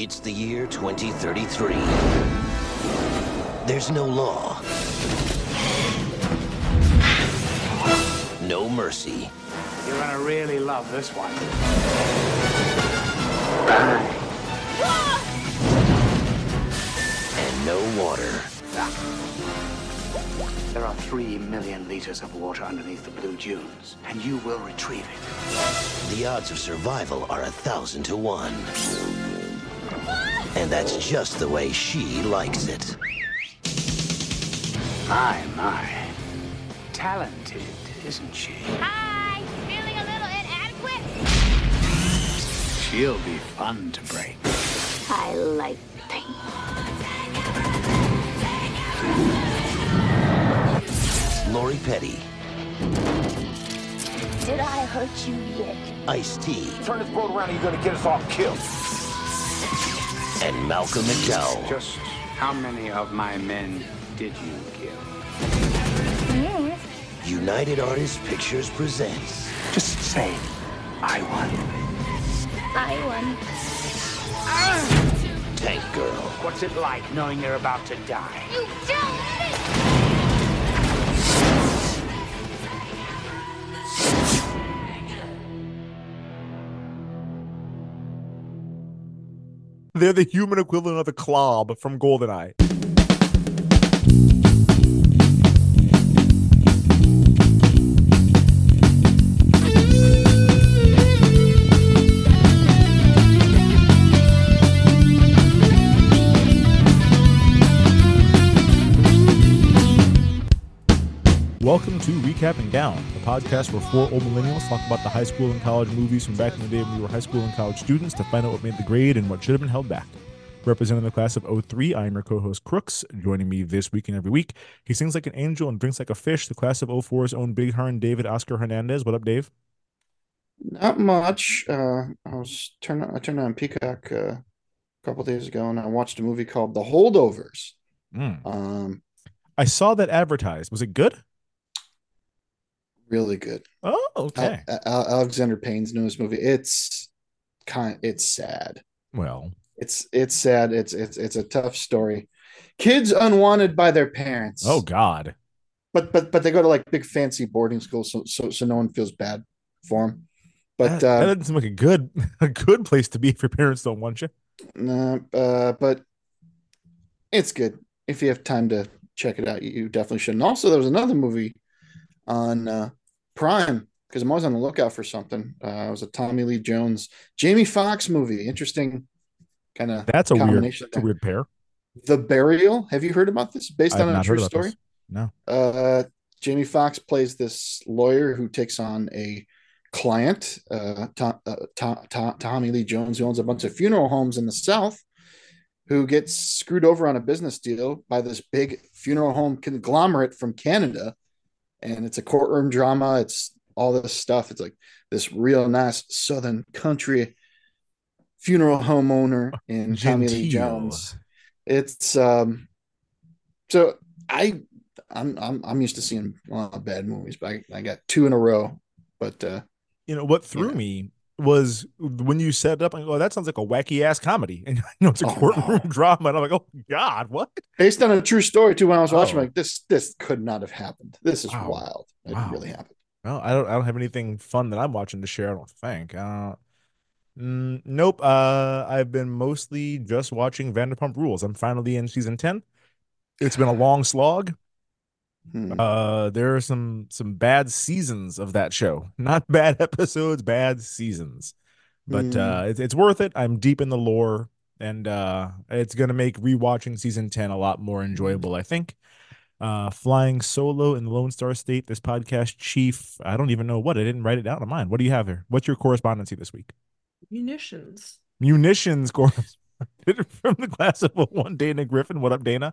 It's the year 2033. There's no law. No mercy. You're gonna really love this one. And no water. There are three million liters of water underneath the blue dunes, and you will retrieve it. The odds of survival are a thousand to one. And that's just the way she likes it. My, my. Talented, isn't she? Hi! Feeling a little inadequate? She'll be fun to break. I like pain. Lori Petty, Did I hurt you yet? Ice T, Turn this boat around and you're gonna get us all killed. And Malcolm McDowell. Just how many of my men did you kill? United Artists Pictures presents Just say, I won. I won. Tank Girl. What's it like knowing you're about to die? You don't They're the human equivalent of the Klobb from Goldeneye. To Recap and Gown, the podcast where four old millennials talk about the high school and college movies from back in the day when we were high school and college students to find out what made the grade and what should have been held back. Representing the class of 03, I am your co-host Crooks. Joining me this week and every week, he sings like an angel and drinks like a fish. The class of 04's own Big Horn David Oscar Hernandez. What up, Dave? Not much. Uh, I was turned I turned on Peacock uh, a couple days ago, and I watched a movie called The Holdovers. Mm. Um, I saw that advertised. Was it good? Really good. Oh, okay. Al- Al- Alexander Payne's newest movie. It's kind. It's sad. Well, It's it's sad. It's it's it's a tough story. Kids unwanted by their parents. oh God. but but but they go to like big fancy boarding schools, so so so no one feels bad for them. But that, that uh, doesn't seem like a good a good place to be if your parents don't want you. No, uh, but it's good if you have time to check it out. You, you definitely should. And also, there was another movie on uh, Prime because I'm always on the lookout for something. Uh, it was a Tommy Lee Jones, Jamie Foxx movie. Interesting kind of That's a weird, that's a weird pair. The Burial. Have you heard about this? Based on a true story. this. No. Uh, Jamie Foxx plays this lawyer who takes on a client, uh, Tom, uh, Tom, Tom, Tommy Lee Jones, who owns a bunch of funeral homes in the South, who gets screwed over on a business deal by this big funeral home conglomerate from Canada. And it's a courtroom drama. It's all this stuff. It's like this real nice Southern country funeral home owner in Tommy Lee Jones. It's um so I I'm I'm I'm used to seeing a lot of bad movies, but I, I got two in a row. But uh You know what threw Yeah. me was when you set it up. I go, oh, that sounds like a wacky ass comedy, and you know it's a Oh, courtroom no. drama, and I'm like, oh God, what? based on a true story too, when I was watching, Oh. I'm like this this could not have happened. This is Wow. wild. It Wow. really happened. Well, I don't, I don't have anything fun that I'm watching to share. I don't think. Uh, mm, nope. Uh, I've been mostly just watching Vanderpump Rules. I'm finally in season ten. It's been a long slog. Hmm. Uh, there are some some bad seasons of that show. Not bad episodes, bad seasons. But Hmm. uh, it's it's worth it. I'm deep in the lore, and uh, it's gonna make rewatching season ten a lot more enjoyable. I think. Uh, flying solo in the Lone Star State. This podcast chief. I don't even know what. I didn't write it down on mine. What do you have here? What's your correspondency this week? munitions. munitions correspondent from the class of 01, Dana Griffin. What up, Dana?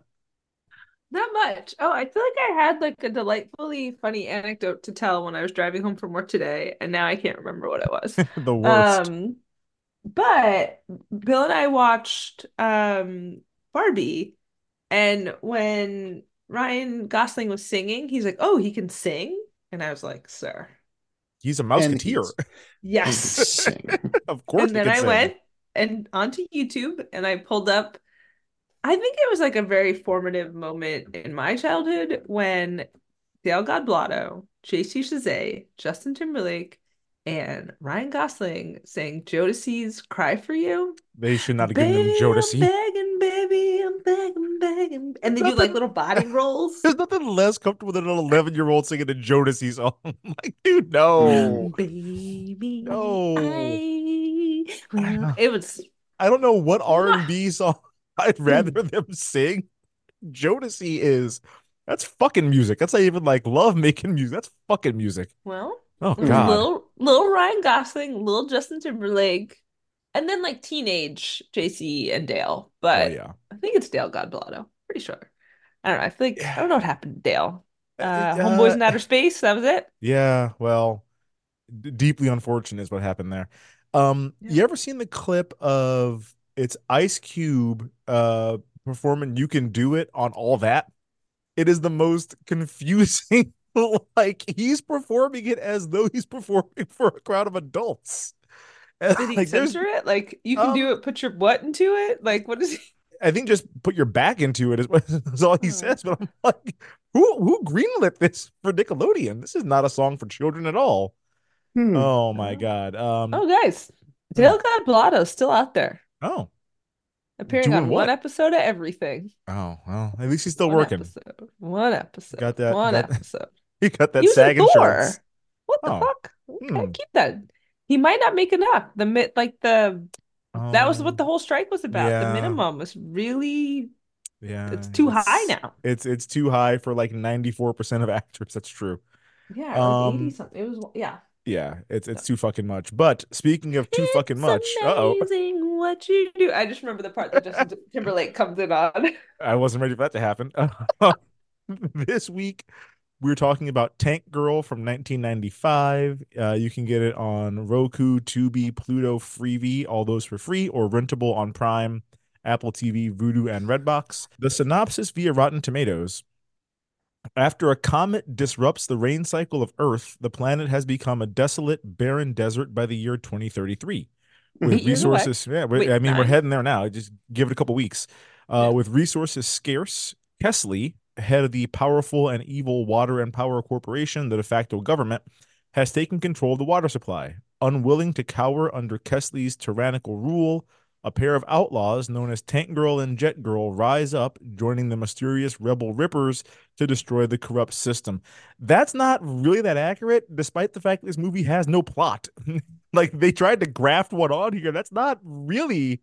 Not much. Oh, I feel like I had like a delightfully funny anecdote to tell when I was driving home from work today, and now I can't remember what it was. the worst. Um, but Bill and I watched um Barbie, and when Ryan Gosling was singing, he's like, "Oh, he can sing," and I was like, "Sir, He's a And mouseketeer. he's- yes." Of course. and then I sing. went and onto YouTube and I pulled up. I think it was like a very formative moment in my childhood when Dale Godboldo, JC Chasez, Justin Timberlake, and Ryan Gosling sang Jodeci's "Cry for You." They should not have given him Baby, Jodeci. I'm begging, baby, I'm begging, begging, and they do like little body rolls. There's nothing less comfortable than an 11 year old singing a Jodeci song. like, dude, no. Mm. Baby, No. I will- It was I don't know what R&B song I'd rather them sing. Jodeci is that's fucking music. That's not even like love making music. That's fucking music. well. Oh god. Little little Ryan Gosling, little Justin Timberlake, and then like teenage JC and Dale. Oh But yeah. I think it's Dale Godboldo. Pretty sure. I don't know. I feel like I don't know what happened to Dale. Uh, Uh, Homeboys in Outer Space. That was it. Yeah, well, d- deeply unfortunate is what happened there. Um, you ever seen the clip of it's Ice Cube uh performing You Can Do It on all that? It is the most confusing like he's performing it as though he's performing for a crowd of adults. And, Did he like, censor it? Like you can Um, do it. Put your butt into it. Like what is he? I think just put your back into it is, is all he Oh. says. But I'm like, who who greenlit this for Nickelodeon? This is not a song for children at all. Hmm. Oh my God. Um, Oh, guys, Dale Godboldo's still out there, oh, appearing Doing on what? one episode of everything. oh, well, at least he's still One working. Episode. One episode. Got that- One got- episode. He got that He SAG insurance. What the Oh. fuck? Hmm. keep that. He might not make enough. The mi- like the that was Um, what the whole strike was about. yeah. The minimum was really Yeah, it's too high now. It's it's too high for like 94% of actors. That's true. Yeah, like Um, 80 something. It was yeah. Yeah, it's it's too fucking much. But speaking of too fucking It's much, uh-oh. amazing what you do. I just remember the part that Justin Timberlake comes in on. I wasn't ready for that to happen. this week, we're talking about Tank Girl from 1995. Uh, you can get it on Roku, Tubi, Pluto, Freevee, all those for free, or rentable on Prime, Apple TV, Vudu, and Redbox. The synopsis via Rotten Tomatoes. After a comet disrupts the rain cycle of Earth, the planet has become a desolate, barren desert by the year 2033. With Eight years away. resources, yeah, Wait, I mean, we're heading there now. Just give it a couple weeks. Uh, Yeah. With resources scarce, Kesslee, head of the powerful and evil Water and Power Corporation, the de facto government, has taken control of the water supply. Unwilling to cower under Kesslee's tyrannical rule, a pair of outlaws known as Tank Girl and Jet Girl rise up, joining the mysterious rebel Rippers to destroy the corrupt system. That's not really that accurate, despite the fact this movie has no plot. like they tried to graft one on here. That's not really.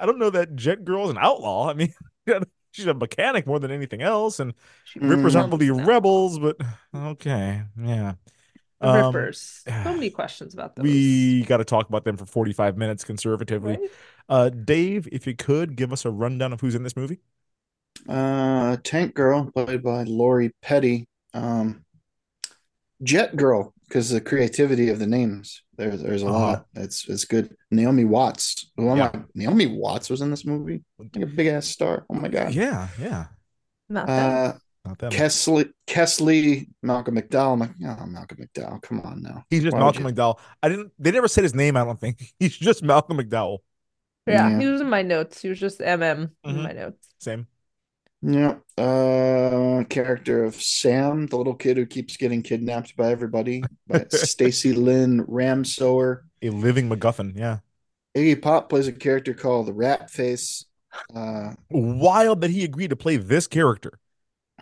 I don't know that Jet Girl's an outlaw. I mean, she's a mechanic more than anything else, and Rippers aren't really Mm. rebels, but okay, yeah. Um, Rippers. So many questions about those. We got to talk about them for 45 minutes conservatively. Right? Uh, Dave, if you could give us a rundown of who's in this movie. Uh, Tank Girl, played by Lori Petty. Um, Jet Girl, because the creativity of the names. There's there's a Uh-huh. lot. It's it's good. Naomi Watts. Oh my, Yeah. Naomi Watts was in this movie. Like a big ass star. Oh my god. Yeah, yeah. Not that. Uh, Not that much. Kesslee, Kesslee, Malcolm McDowell. I'm like, oh, Malcolm McDowell. Come on now. He's just Why Malcolm McDowell. I didn't. They never said his name. I don't think he's just Malcolm McDowell. Yeah, yeah. he was in my notes. He was just MM in Mhm. my notes. Same. Yeah. Uh, character of Sam, the little kid who keeps getting kidnapped by everybody. By Stacy Linn Ramsower. A living MacGuffin. Yeah. Iggy Pop plays a character called the Rat Face. Uh, Wild that he agreed to play this character.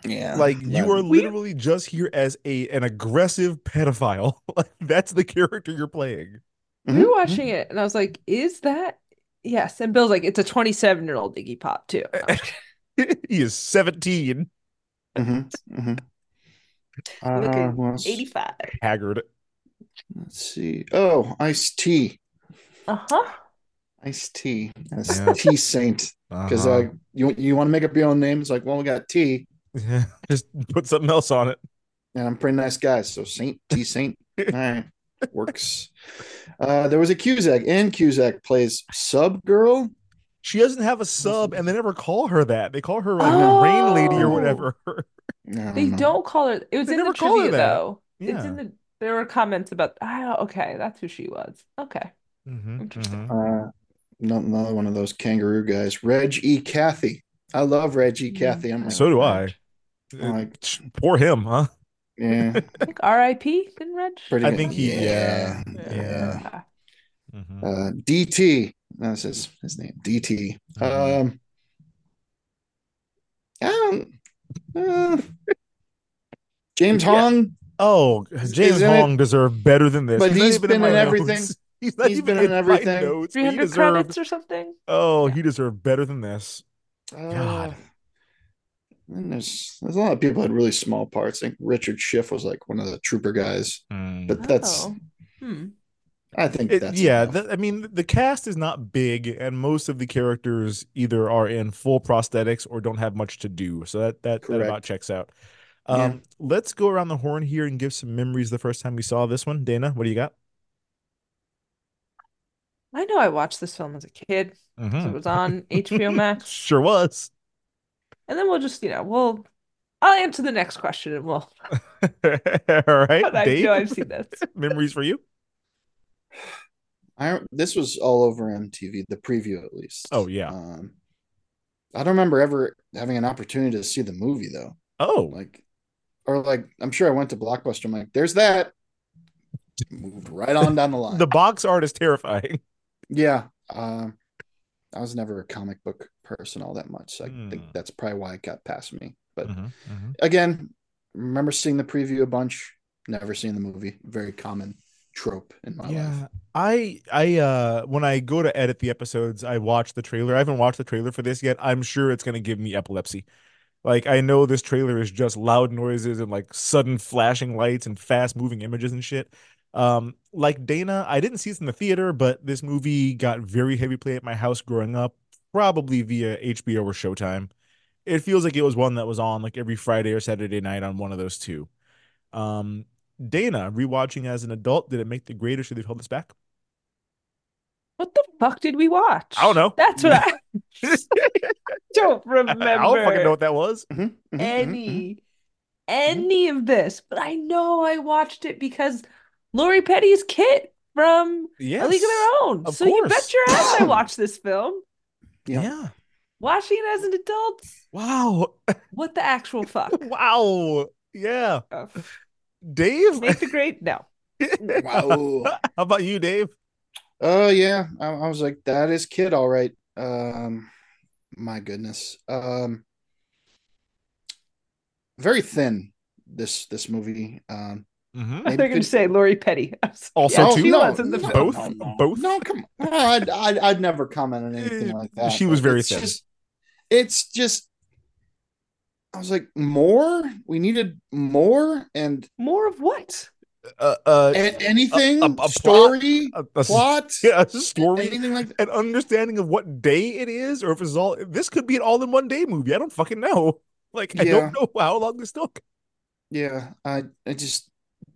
yeah. Like you are We- literally just here as a an aggressive pedophile. like that's the character you're playing. We Mhm, were watching it and I was like, is that yes? And Bill's like, it's a 27 year old Iggy Pop too. And I was like, he is 17. mhm, mhm. Uh, Looking who else? 85. Haggard. Let's see. Oh, Ice T. Uh-huh. Ice T. That's Yeah. T Saint. Because Uh-huh. uh, you you want to make up your own name? It's like, well, we got T, Yeah, just put something else on it. and I'm pretty nice guy, so Saint T Saint. All right, works. Uh, there was a Cusack, and Cusack plays Sub Girl. She doesn't have a sub, and they never call her that. They call her like the rain lady or Oh. whatever. I They know. don't call her. It was They in the never call her trivia that. though. It's Yeah. in the. There were comments about. Oh, okay, that's who she was. Okay, Mm-hmm, Interesting. mhm. Uh, no- another one of those kangaroo guys. Reg E. Cathey. I love Reg E. Cathey. I'm like, So do I. I'm like, Poor him, huh? Yeah, I think R.I.P. Didn't Reg? pretty I good. think he- yeah, yeah. yeah. Yeah. Mhm. Uh, DT. That's his, his name. DT. Mhm. Um, I. Uh, James Yeah. Hong. Oh, James isn't it- Hong deserved better than this. But not he's even been my in notes. everything. He's not He's even been in everything. notes. Three deserved. credits or something. Oh, Yeah. he deserved better than this. Uh, God. And there's there's a lot of people had really small parts. I think Richard Schiff was like one of the trooper guys, Mm. but that's Oh. Hmm. I think It- that's yeah, enough. the, I mean, the cast is not big, and most of the characters either are in full prosthetics or don't have much to do. So that that, that about checks out. Yeah. Um, Let's go around the horn here and give some memories the first time we saw this one. Dana, what do you got? I know I watched this film as a kid. 'cause Mhm. It was on HBO Max. Sure was. And then we'll just, you know, we'll I'll answer the next question and we'll All right, but I Dave. know I've seen this. memories for you? I this was all over MTV, the preview at least. Oh, yeah. Um, I don't remember ever having an opportunity to see the movie though. Oh, Like, or like, I'm sure I went to Blockbuster. I'm like, there's that. Moved right on down the line. the box art is terrifying. yeah. Um, I was never a comic book person all that much. So I Hmm. think that's probably why it got past me. But Mhm, mhm. again, remember seeing the preview a bunch. Never seen the movie. Very common trope in my Yeah, life. I I uh when I go to edit the episodes, I watch the trailer. I haven't watched the trailer for this yet. I'm sure it's gonna give me epilepsy. Like I know this trailer is just loud noises and like sudden flashing lights and fast moving images and shit. Um, like Dana, I didn't see this in the theater, but this movie got very heavy play at my house growing up, probably via HBO or Showtime. It feels like it was one that was on like every Friday or Saturday night on one of those two. Um, Dana, rewatching as an adult, did it make the grade or should they hold this back? What the fuck did we watch? I don't know. That's what I don't remember. I don't fucking know what that was. Mhm, mhm, mhm, mhm. any any of this, but I know I watched it because Lori Petty's Kit from A League of Their Own. of so you bet your ass I watched this film. Yeah. Yeah. Watching it as an adult, Wow. what the actual fuck? Wow. Yeah. Oh, Dave, Make the grade? No. Wow. how about you, Dave? Oh yeah, I, I was like, that is kid, all right. Um, my goodness. Um, very thin. This this movie. Um, Mm-hmm. I Maybe think I'm say Lori Petty. Also, yeah, too? she No, was in the no. Both? no, no, Both? No, come on. I'd, I'd, I'd never comment on anything like that. She was but very it's thin. Just, it's just. I was like, more. We needed more, and More of what? Uh, uh, a- anything a- a plot- story, a, a- plot, yeah, a story, anything like that. an understanding of what day it is, or if it's all. This could be an all-in-one day movie. I don't fucking know. Like, I Yeah. don't know how long this took. Yeah, I I just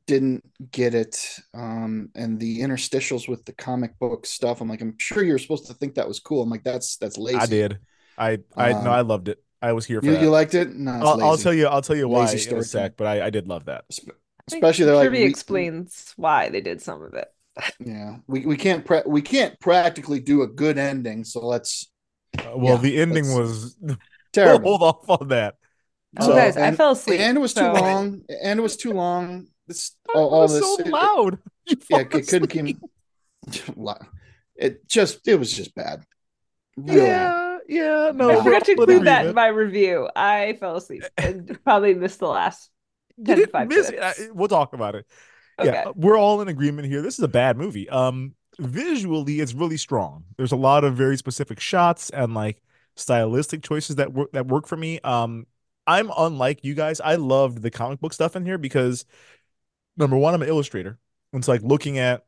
didn't get it. Um, and the interstitials with the comic book stuff, I'm like, I'm sure you're supposed to think that was cool. I'm like, that's that's lazy. I did. I, I, no, Um, I loved it. I was here for You, that. you liked it? No, it's I'll, I'll tell you. I'll tell you why Lazy in a sec. But I, I did love that. Espe- I think Especially they're like, trivia explains why they did some of it. Yeah, we, we can't pre- we can't practically do a good ending, so let's Uh, well, Yeah, the ending was terrible. hold off on that. Oh, So- guys, I fell asleep. and it was too long. And it was too long. This It all, all was this so it- it- loud. You yeah, fall it couldn't keep. It just it was just bad. Really bad. Yeah, yeah. No, I forgot to include that in my review. I fell asleep and probably missed the last You 10 to didn't 5 miss minutes. I- We'll talk about it. Okay. Yeah, we're all in agreement here. This is a bad movie. Um, visually, it's really strong. There's a lot of very specific shots and like stylistic choices that work that work for me. Um, I'm unlike you guys. I loved the comic book stuff in here because number one, I'm an illustrator. And It's like looking at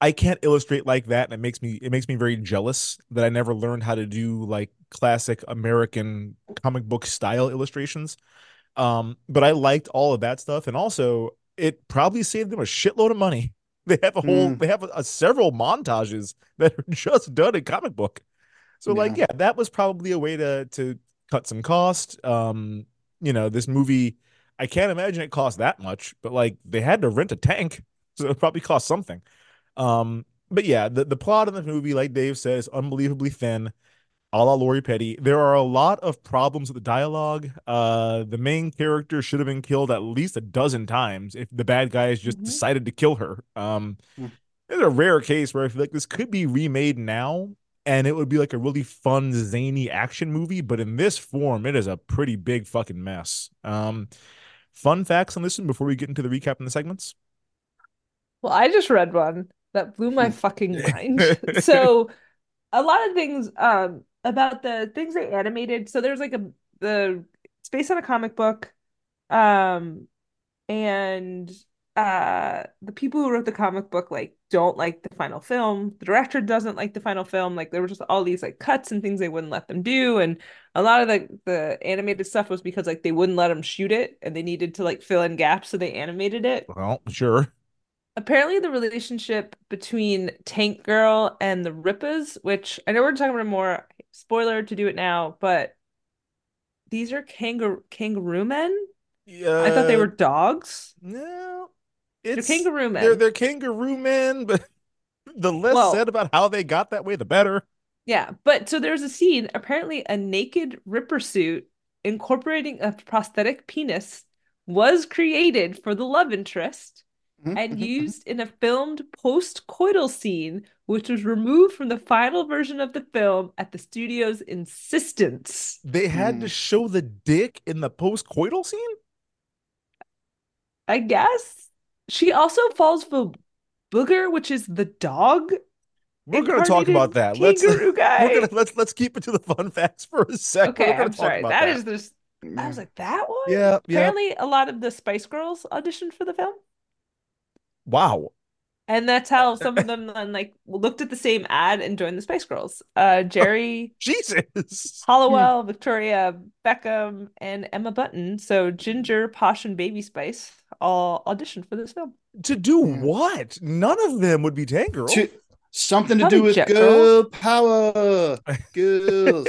I can't illustrate like that, and it makes me it makes me very jealous that I never learned how to do like classic American comic book style illustrations. Um, but I liked all of that stuff, and also it probably saved them a shitload of money. They have a whole Mm. they have a, a several montages that are just done in comic book. So like Yeah. yeah, that was probably a way to to cut some cost. Um, you know, this movie I can't imagine it cost that much, but like they had to rent a tank, so it probably cost something. Um, but yeah, the, the plot of the movie, like Dave said, is unbelievably thin, a la Lori Petty. There are a lot of problems with the dialogue. Uh, the main character should have been killed at least a dozen times if the bad guys just Mhm. decided to kill her. Um, Hmm. it's a rare case where I feel like this could be remade now and it would be like a really fun, zany action movie. But in this form, it is a pretty big fucking mess. Um, fun facts on this one before we get into the recap and the segments. Well, I just read one that blew my fucking mind. So, a lot of things um about the things they animated. So there's like a the it's based on a comic book. Um and uh the people who wrote the comic book like don't like the final film. The director doesn't like the final film. Like there were just all these like cuts and things they wouldn't let them do. And a lot of the the animated stuff was because like they wouldn't let them shoot it and they needed to like fill in gaps, so they animated it Well, sure. apparently the relationship between Tank Girl and the Rippas, which I know we're talking about more spoiler to do it now, but these are kangaroo kangaroo men. Yeah, I thought they were dogs. No, They're it's kangaroo men. They're they're kangaroo men, but the less Well- said about how they got that way, the better. Yeah, but so there's a scene, apparently a naked Ripper suit incorporating a prosthetic penis was created for the love interest Mhm, and mhm, used in a filmed post-coital scene, which was removed from the final version of the film at the studio's insistence. They had to Hmm. show the dick in the post-coital scene. I guess. She also falls for Booga, which is the dog. We're gonna talk about that. Let's guy. we're gonna let's let's keep it to the fun facts for a second. Okay, I'm sorry. about that is this. I was like, that one. Yeah, yeah. Apparently, a lot of the Spice Girls auditioned for the film. wow. And that's how some of them then like looked at the same ad and joined the Spice Girls. Uh Geri Jesus. Halliwell, Victoria Beckham, and Emma Bunton. So Ginger, Posh, and Baby Spice all auditioned for this film. To do what? None of them would be Tank Girl. To- something to Probably do with Jet Girl. girl power. Girls.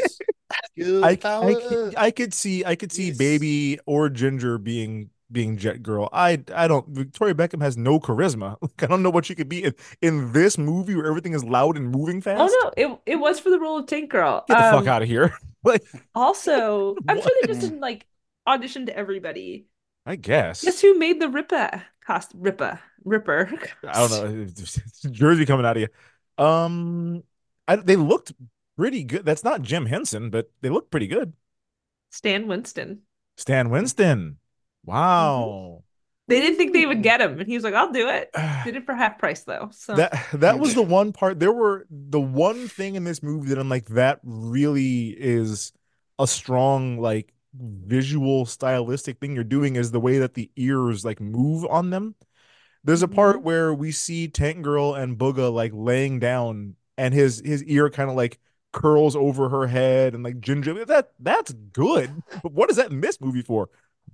Girl I, power. I, could, I could see I could see Yes. baby or ginger being being jet girl i i don't victoria beckham has no charisma. Like i don't know what she could be in, in this movie where everything is loud and moving fast. Oh no, it it was for the role of Tank Girl. get the Um, fuck out of here. Like Also, I'm sure they just didn't like audition to everybody. i guess. Guess who made the Ripper cost Ripper Ripper? i don't know. Jersey coming out of you. Um I, they looked pretty good. That's not jim henson but they look pretty good. Stan Winston. stan winston wow They didn't think they would get him, and he was like, "I'll do it." Did it for half price though. So that that was the one part there were the one thing in this movie that I'm like that really is a strong like visual stylistic thing you're doing is the way that the ears like move on them. There's a part Mhm. where we see Tank Girl and Booga like laying down and his his ear kind of like curls over her head and like ginger that that's good. But what is that in this movie for?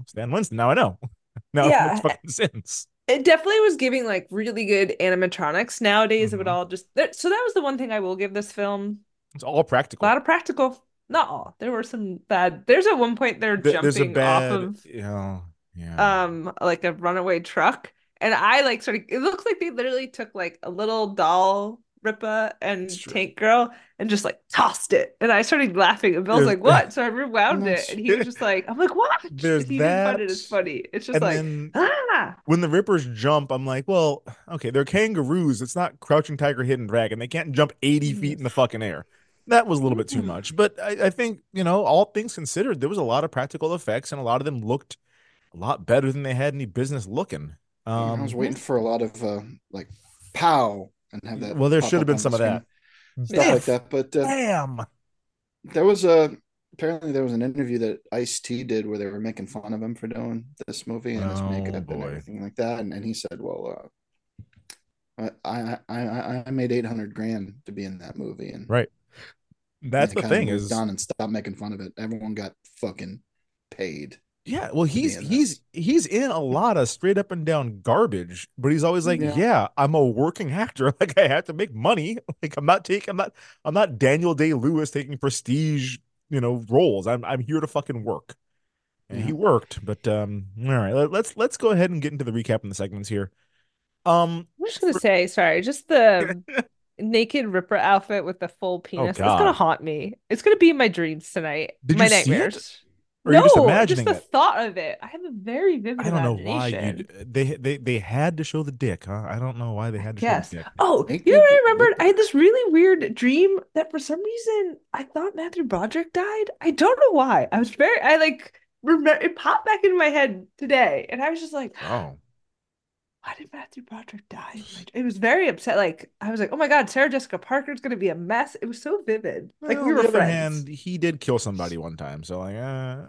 Stan Winston, now I know. Now it makes fucking sense. it definitely was giving like really good animatronics. Nowadays, it would Mhm. all just so that was the one thing I will give this film. It's all practical. A lot of practical. Not all. There were some bad. There's at one point they're Th- there's a jumping bad off of yeah yeah um like a runaway truck and i like sort of it looks like they literally took like a little doll Rippa and Tank Girl and just like tossed it. And I started laughing. And Bill's Yeah. like what? So I rewound it. And he was just like I'm like what? There's he didn't find it that, as funny. It's just and like then ah. when the rippers jump i'm like well okay they're kangaroos. It's not crouching tiger hidden dragon. They can't jump 80 feet in the fucking air. That was a little bit too Mhm. much. But I, I think you know all things considered there was a lot of practical effects and a lot of them looked a lot better than they had any business looking. Um I was waiting for a lot of uh, like pow and have that. well there should have been some of that stuff like that. But uh, damn there was a apparently there was an interview that Ice T did where they were making fun of him for doing this movie and his Oh, makeup and everything like that, and, and he said, "Well, uh, I I I, I made eight hundred grand to be in that movie, and Right. That's I the thing is on and stop making fun of it. Everyone got fucking paid. Yeah, well, he's in he's he's in a lot of straight up and down garbage, but he's always like, Yeah. "Yeah, I'm a working actor. Like I have to make money. Like I'm not taking, I'm not, I'm not Daniel Day Lewis taking prestige, you know, roles. I'm I'm here to fucking work." And he worked, but um, all right, let, let's let's go ahead and get into the recap in the segments here. Um, I'm just gonna say, sorry, just the naked Ripper outfit with the full penis. It's gonna haunt me. It's gonna be in my dreams tonight. Did my you see it? nightmares. Or no, just imagining the it? thought of it. I have a very vivid I don't know why you they they they had to show the dick, huh? I don't know why they had to show Yes. the dick. Oh, Naked- you know what I remembered? I had this really weird dream that for some reason I thought Matthew Broderick died. I don't know why. I was very, I like, remember it popped back into my head today, and I was just like, Oh, why did Matthew Broderick die? It was very upset. Like, I was like, oh my God, Sarah Jessica Parker's gonna be a mess. It was so vivid. Like, Well, we on were the other friends. hand, he did kill somebody one time, so like, uh,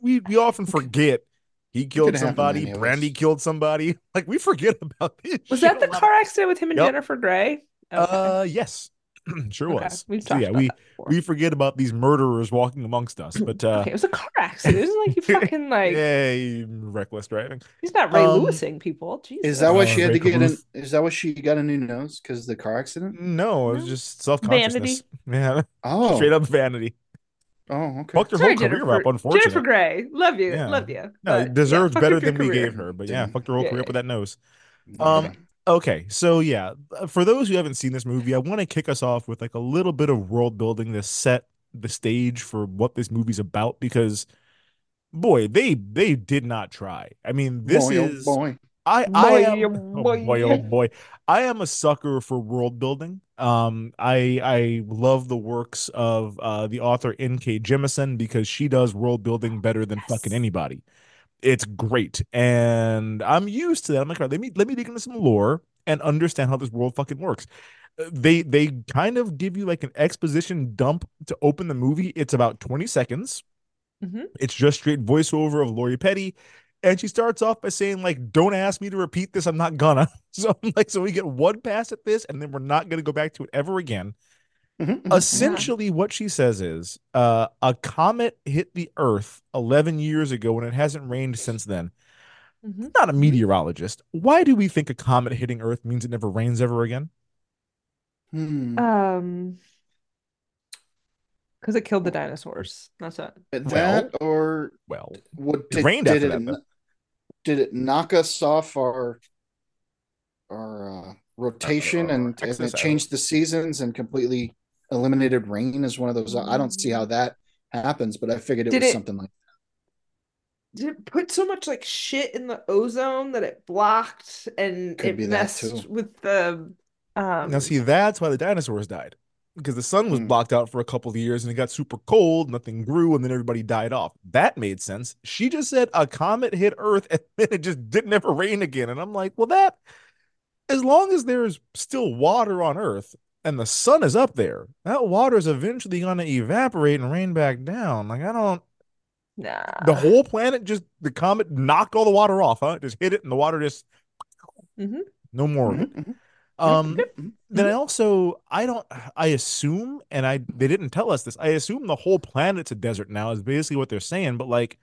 we we often forget he killed Could happen to somebody. any Brandy killed somebody. Like we forget about this. Was that the car accident with him and Yep. Jennifer Grey? Okay. Uh, yes, sure Okay, was. We've So yeah, about we that we forget about these murderers walking amongst us, but uh, Okay, it was a car accident. It wasn't like you fucking like yay, reckless driving. he's not Ray Um, Lewising people. Jesus. Is that what Uh, she had Ray to get in? Carruth. Is that what she got a new nose? Because the car accident? No, it was No. just self consciousness. Yeah, Oh, straight up vanity. Oh, okay. Fucked her Sorry, whole career Jennifer. up. Unfortunately, Jennifer Grey, love you, Yeah. love you. no, but, deserves yeah, better up your than we gave her. But yeah, Didn't- fucked her whole Yeah, career up with that nose. Um, Okay. Okay, so yeah, uh, for those who haven't seen this movie, I want to kick us off with like a little bit of world building to set the stage for what this movie's about because boy, they they did not try. I mean, this boy, oh is boy. I I am oh oh boy boy. oh boy. I am a sucker for world building. Um I I love the works of uh the author N.K. Jemisin because she does world building better than fucking anybody. It's great. And I'm used to that. I'm like, right, let me let me dig into some lore and understand how this world fucking works. Uh, They they kind of give you like an exposition dump to open the movie. It's about 20 seconds. Mhm. It's just straight voiceover of Lori Petty. And she starts off by saying, like, don't ask me to repeat this. I'm not gonna. So I'm like, so we get one pass at this, and then we're not gonna go back to it ever again. Mhm, mhm. Essentially, what she says is uh, a comet hit the Earth 11 years ago, and it hasn't rained since then. Mhm. Not a meteorologist. Why do we think a comet hitting Earth means it never rains ever again? Hmm. Um, because it killed the dinosaurs. That's it. that or Well, what It did, rained did after it that, though. did it knock us off our our uh, rotation Uh, and, and Texas, it changed the seasons and completely eliminated rain is one of those I don't see how that happens but I figured it Did was it- something like that. Did it put so much like shit in the ozone that it blocked and Could it be messed with the um now see, that's why the dinosaurs died because the sun was Hmm. blocked out for a couple of years and it got super cold, nothing grew, and then everybody died off. That made sense. She just said a comet hit Earth and then it just didn't ever rain again. And I'm like, well, that, as long as there's still water on Earth and the sun is up there, that water is eventually going to evaporate and rain back down. Like, I don't, nah. the whole planet just, the comet knocked all the water off, huh? Just hit it and the water just, Mhm. no more of it. Mhm, mhm. Um, Mhm. then I also I don't I assume and I they didn't tell us this. I assume the whole planet's a desert now is basically what they're saying, but like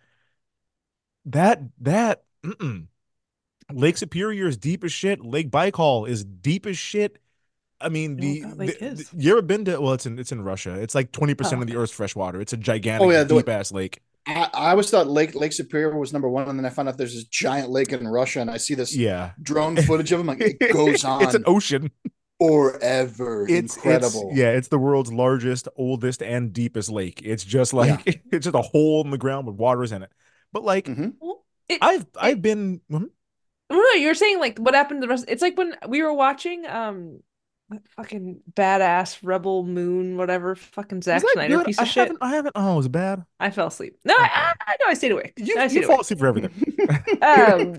that that mm-mm. Lake Superior is deep as shit. Lake Baikal is deep as shit. I mean, the, what the- the- you ever been to well, it's in it's in Russia. It's like 20% Oh, of the. Earth's fresh water. It's a gigantic Oh, yeah, the- deep ass lake. I, I always thought Lake Lake Superior was number one and then I found out there's this giant lake in Russia and I see this Yeah. drone footage of them like it goes on it's an ocean. forever It's incredible It's, yeah, it's the world's largest, oldest, and deepest lake. It's just like it's just a hole in the ground with waters in it. But like Mhm. It, I've I've been mhm. no, no, you're saying like what happened to the rest. It's like when we were watching um that fucking badass Rebel Moon, whatever fucking Zack Snyder good? piece I of shit. haven't I haven't oh, it was bad. I fell asleep. No, I, I, I know I stayed awake. You I stayed you fall asleep for everything. Um,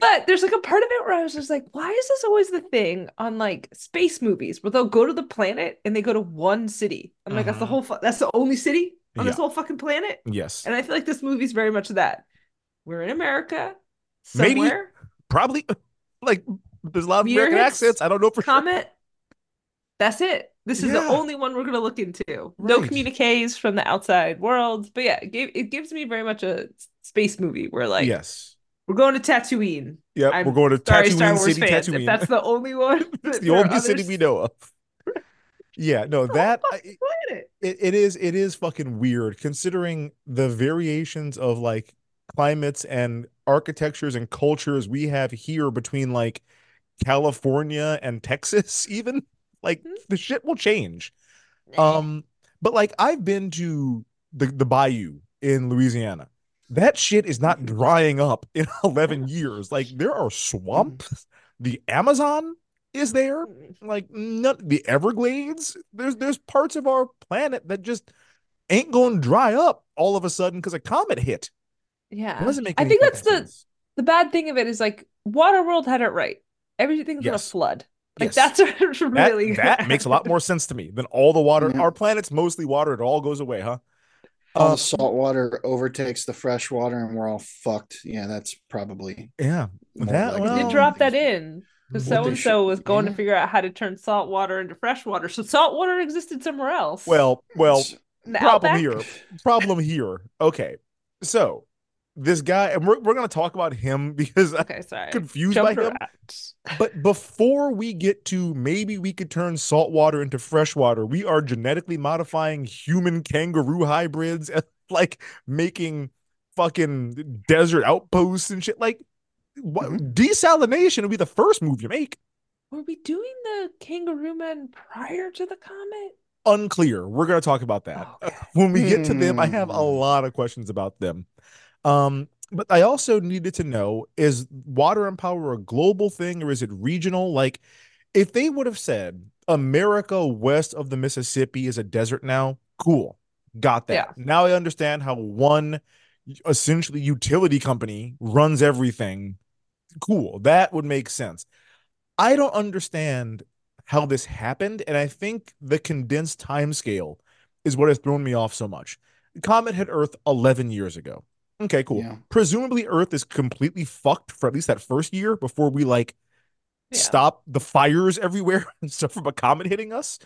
but there's like a part of it where I was just like, why is this always the thing on like space movies where they'll go to the planet and they go to one city? I'm like, that's the Mhm. whole, fu- that's the only city on this whole fucking planet. yes. And I feel like this movie's very much that. We're in America, Maybe. somewhere. Probably like There's a lot of American accents. I don't know for sure. Comet. That's it. This is the only one we're gonna look into. No communiques from the outside world. But yeah, it, gave, it gives me very much a space movie where like yes. we're going to Tatooine. Yep. I'm we're going to Sorry, Tatooine Star Wars City, fans. Tatooine. If that's the only one, it's the only city we know of. Yeah, no, that it, it is it is fucking weird considering the variations of like climates and architectures and cultures we have here between like California and Texas even like Mhm. the shit will change um but like I've been to the the bayou in Louisiana that shit is not drying up in 11 years like there are swamps the Amazon is there like none, the Everglades. There's there's parts of our planet that just ain't going to dry up all of a sudden because a comet hit. Yeah. It doesn't make. I think that's the sense. the bad thing of it is like Waterworld had it right. Everything's gonna flood. Like Yes. that's what That, really that makes a lot more sense to me than all the water. Yeah. Our planet's mostly water. It all goes away, huh? All Um, the salt water overtakes the fresh water, and we're all fucked. Yeah, that's probably yeah. more That- well, did drop that in because so and so was going yeah. to figure out how to turn salt water into fresh water. So salt water existed somewhere else. Well, well, It's- In the problem outback? here. Problem here. Okay, so this guy, and we're we're gonna talk about him because I'm confused Jumped by him. But before we get to maybe we could turn salt water into fresh water, we are genetically modifying human kangaroo hybrids and like making fucking desert outposts and shit. Like, what, Mhm. desalination would be the first move you make. Were we doing the kangaroo men prior to the comet? Unclear. We're gonna talk about that Okay. when we get to them. I have a Hmm. lot of questions about them. Um, but I also needed to know: is water and power a global thing or is it regional? Like, if they would have said America west of the Mississippi is a desert now, cool, got that. Yeah. Now I understand how one essentially utility company runs everything. Cool, that would make sense. I don't understand how this happened, and I think the condensed time scale is what has thrown me off so much. Comet hit Earth 11 years ago. Okay, cool. Yeah. Presumably Earth is completely fucked for at least that first year before we like Yeah. stop the fires everywhere and stuff from a comet hitting us.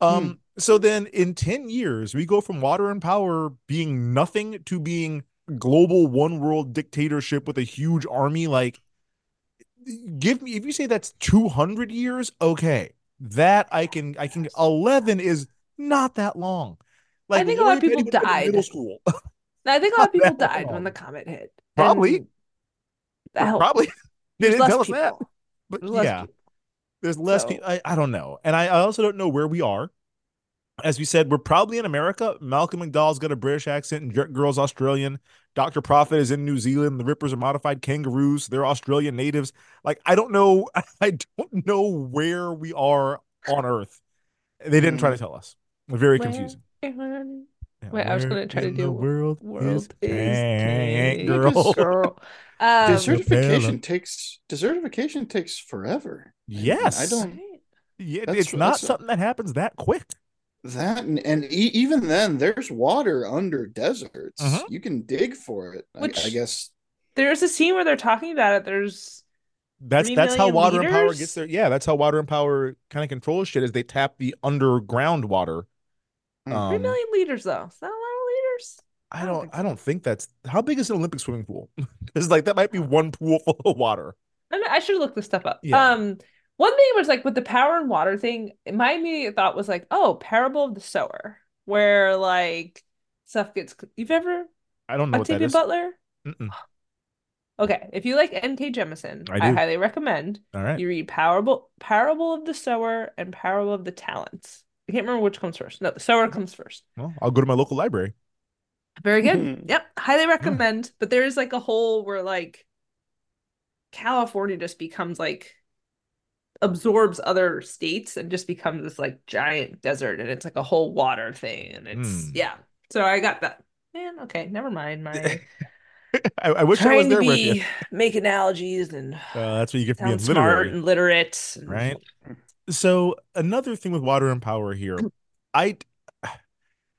Um, so then in 10 years, we go from water and power being nothing to being global one world dictatorship with a huge army. Like, give me if you say that's 200 years, okay. That I can I can 11 is not that long. Like I think a lot of people Petty in Middle school. I think a lot of people died when the comet hit. Probably. Probably. They didn't tell us that. But There's less yeah. people. There's less So- people. I, I don't know. And I, I also don't know where we are. As we said, we're probably in America. Malcolm McDowell's got a British accent and Jet Girl's Australian. Dr. Prophet is in New Zealand. The Rippers are modified kangaroos. They're Australian natives. Like, I don't know. I don't know where we are on Earth. They didn't try to hmm. tell us. Very Where confusing. In- Yeah, Wait, I was gonna try to do the world, World is is Tank Tank Girl. Um, desertification takes desertification takes forever. Yes. I don't Yeah, it's not something that happens that quick. that and, and e- even then there's water under deserts. Mhm. You can dig for it. I, Which- I guess there's a scene where they're talking about it. There's That's that's how million water and power gets there. Yeah, that's how water and power kind of controls shit. Is they tap the underground water. Hmm. Um, three million liters though. Is that a lot of liters? I I don't don't. think I don't think that's how big is an Olympic swimming pool? Because like that might be one pool full of water. I, mean, I should look this stuff up. Yeah. Um, one thing was like with the power and water thing. My immediate thought was like, oh, parable of the sower, where like stuff gets. You've ever I don't know what that Octavia. Butler? Mm-mm. Okay, if you like N.K. Jemisin, I I, highly recommend All right. you read Parable Parable of the Sower and Parable of the Talents. I can't remember which comes first. No, the sower comes first. Well, I'll go to my local library. Very good. Mhm. Yep, highly recommend. But there is like a whole where like California just becomes like absorbs other states and just becomes this like giant desert and it's like a whole water thing and it's Hmm. yeah. So I got that. Man, okay, never mind. My I, I wish I was trying to there with you. be make analogies and Uh, that's what you get for being sound smart literary. and literate. and- Right. So another thing with water and power here, I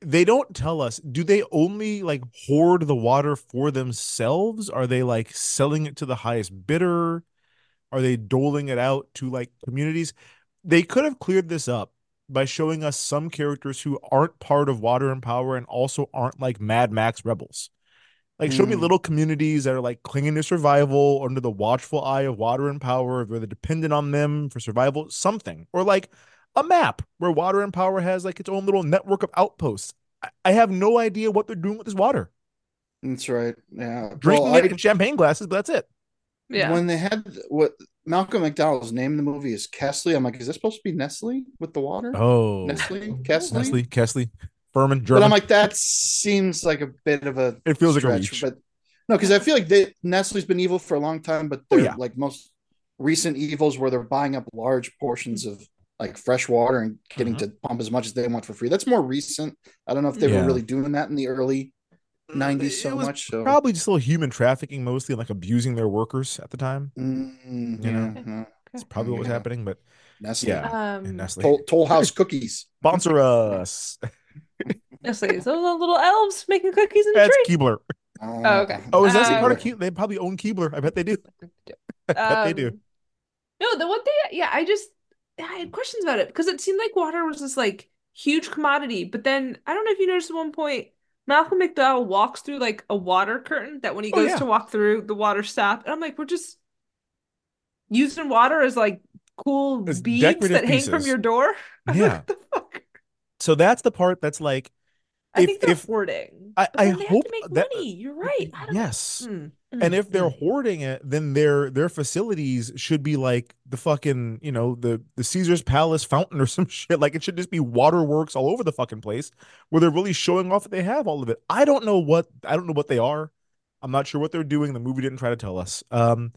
they don't tell us, do they only like hoard the water for themselves? Are they like selling it to the highest bidder? Are they doling it out to like communities? They could have cleared this up by showing us some characters who aren't part of Water and Power and also aren't like Mad Max rebels. Like, show me Mm. little communities that are like clinging to survival under the watchful eye of Water and Power, where they're dependent on them for survival, something. Or like a map where Water and Power has like its own little network of outposts. I, I have no idea what they're doing with this water. That's right. Yeah. Drinking Well, it in champagne glasses, but that's it. Yeah. When they had what Malcolm McDowell's name in the movie is Kesslee, I'm like, is that supposed to be Nestle with the water? Oh, Nestle, Kesslee. Nestle, Kesslee, Furman, But I'm like, that seems like a bit of a. It feels like a stretch, reach. But no, because I feel like they, Nestle's been evil for a long time, but Oh, they're yeah. like most recent evils where they're buying up large portions of like fresh water and getting Mhm. to pump as much as they want for free. That's more recent. I don't know if they Yeah. were really doing that in the early 90s so much. So Probably just a little human trafficking, mostly like abusing their workers at the time. Mm, You yeah, know, yeah. That's probably what was Yeah. happening. But Nestle. Yeah. Um, Nestle Toll, Toll House cookies. sponsor us. Nestle, those little, little elves making cookies in a That's tree. Keebler. Oh, okay. Oh, is that Um, part of Keebler? They probably own Keebler. I bet they do. I bet they do. Um, No, the one thing, yeah, I just I had questions about it because it seemed like water was this like huge commodity, but then I don't know if you noticed at one point Malcolm McDowell walks through like a water curtain that when he Oh, goes yeah. to walk through, the water stopped, and I'm like, we're just using water as like cool As beads decorative that hang from your door. Yeah. what the fuck? So that's the part that's like, I If- think they're if- hoarding. I- But I then they have hope to make that- money. You're right. Yes. Mm, And if they're mm. hoarding it, then their their facilities should be like the fucking, you know, the the Caesar's Palace fountain or some shit. Like it should just be waterworks all over the fucking place where they're really showing off that they have all of it. I don't know what I don't know what they are. I'm not sure what they're doing. The movie didn't try to tell us. Um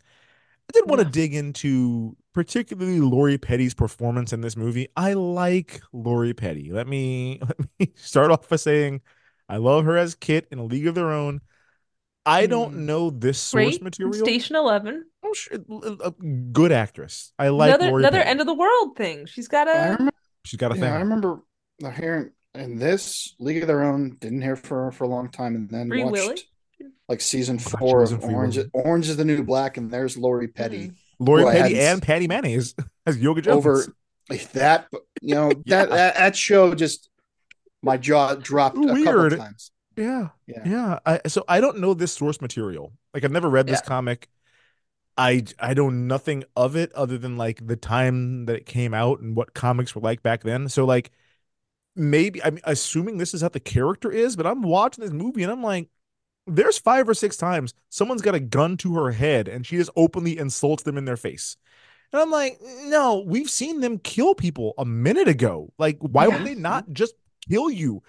I did want to Yeah. dig into particularly Lori Petty's performance in this movie. I like Lori Petty. Let me let me start off by saying I love her as Kit in A League of Their Own. I don't Hmm. know this source Great. material. Station Eleven. Oh, sure. A good actress. I like another Lori another Petty. end of the world thing. She's got I a remember, She's got a yeah, I thing. remember hearing in this League of Their Own. Didn't hear for for a long time, and then Free watched Willy? like season Forgot she four of Orange. Willy. Orange is the New Black, and there's Lori Petty. Lori Petty and Patty Mayonnaise as Yoga Jones. over that you know Yeah. that, that that show just my jaw dropped a Weird. couple times Yeah. yeah, Yeah. I, so I don't know this source material. Like I've never read this Yeah. comic. I I know nothing of it other than like the time that it came out and what comics were like back then. So like maybe I'm assuming this is how the character is, but I'm watching this movie and I'm like, there's five or six times someone's got a gun to her head and she just openly insults them in their face. And I'm like, no, we've seen them kill people a minute ago. Like, why would they not just kill you?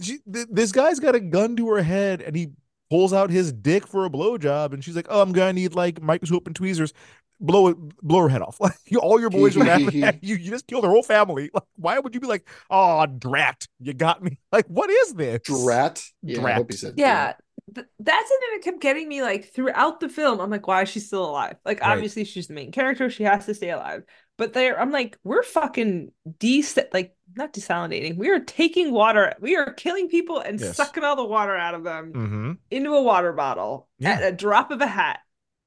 She, th- this guy's got a gun to her head and he pulls out his dick for a blowjob and she's like, oh, I'm gonna need like microscope and tweezers. Blow it, blow her head off. Like you, all your boys are laughing at you. You just killed her whole family. Like, why would you be like, oh, drat, you got me? Like, what is this? drat yeah I Drat. hope he said Yeah. Th- that's something that kept getting me like throughout the film. I'm like, why is she still alive? Like, Right. obviously she's the main character. She has to stay alive. But there, I'm like, we're fucking de like not desalinating. We are taking water. We are killing people and Yes. sucking all the water out of them Mm-hmm. into a water bottle Yeah. at a drop of a hat.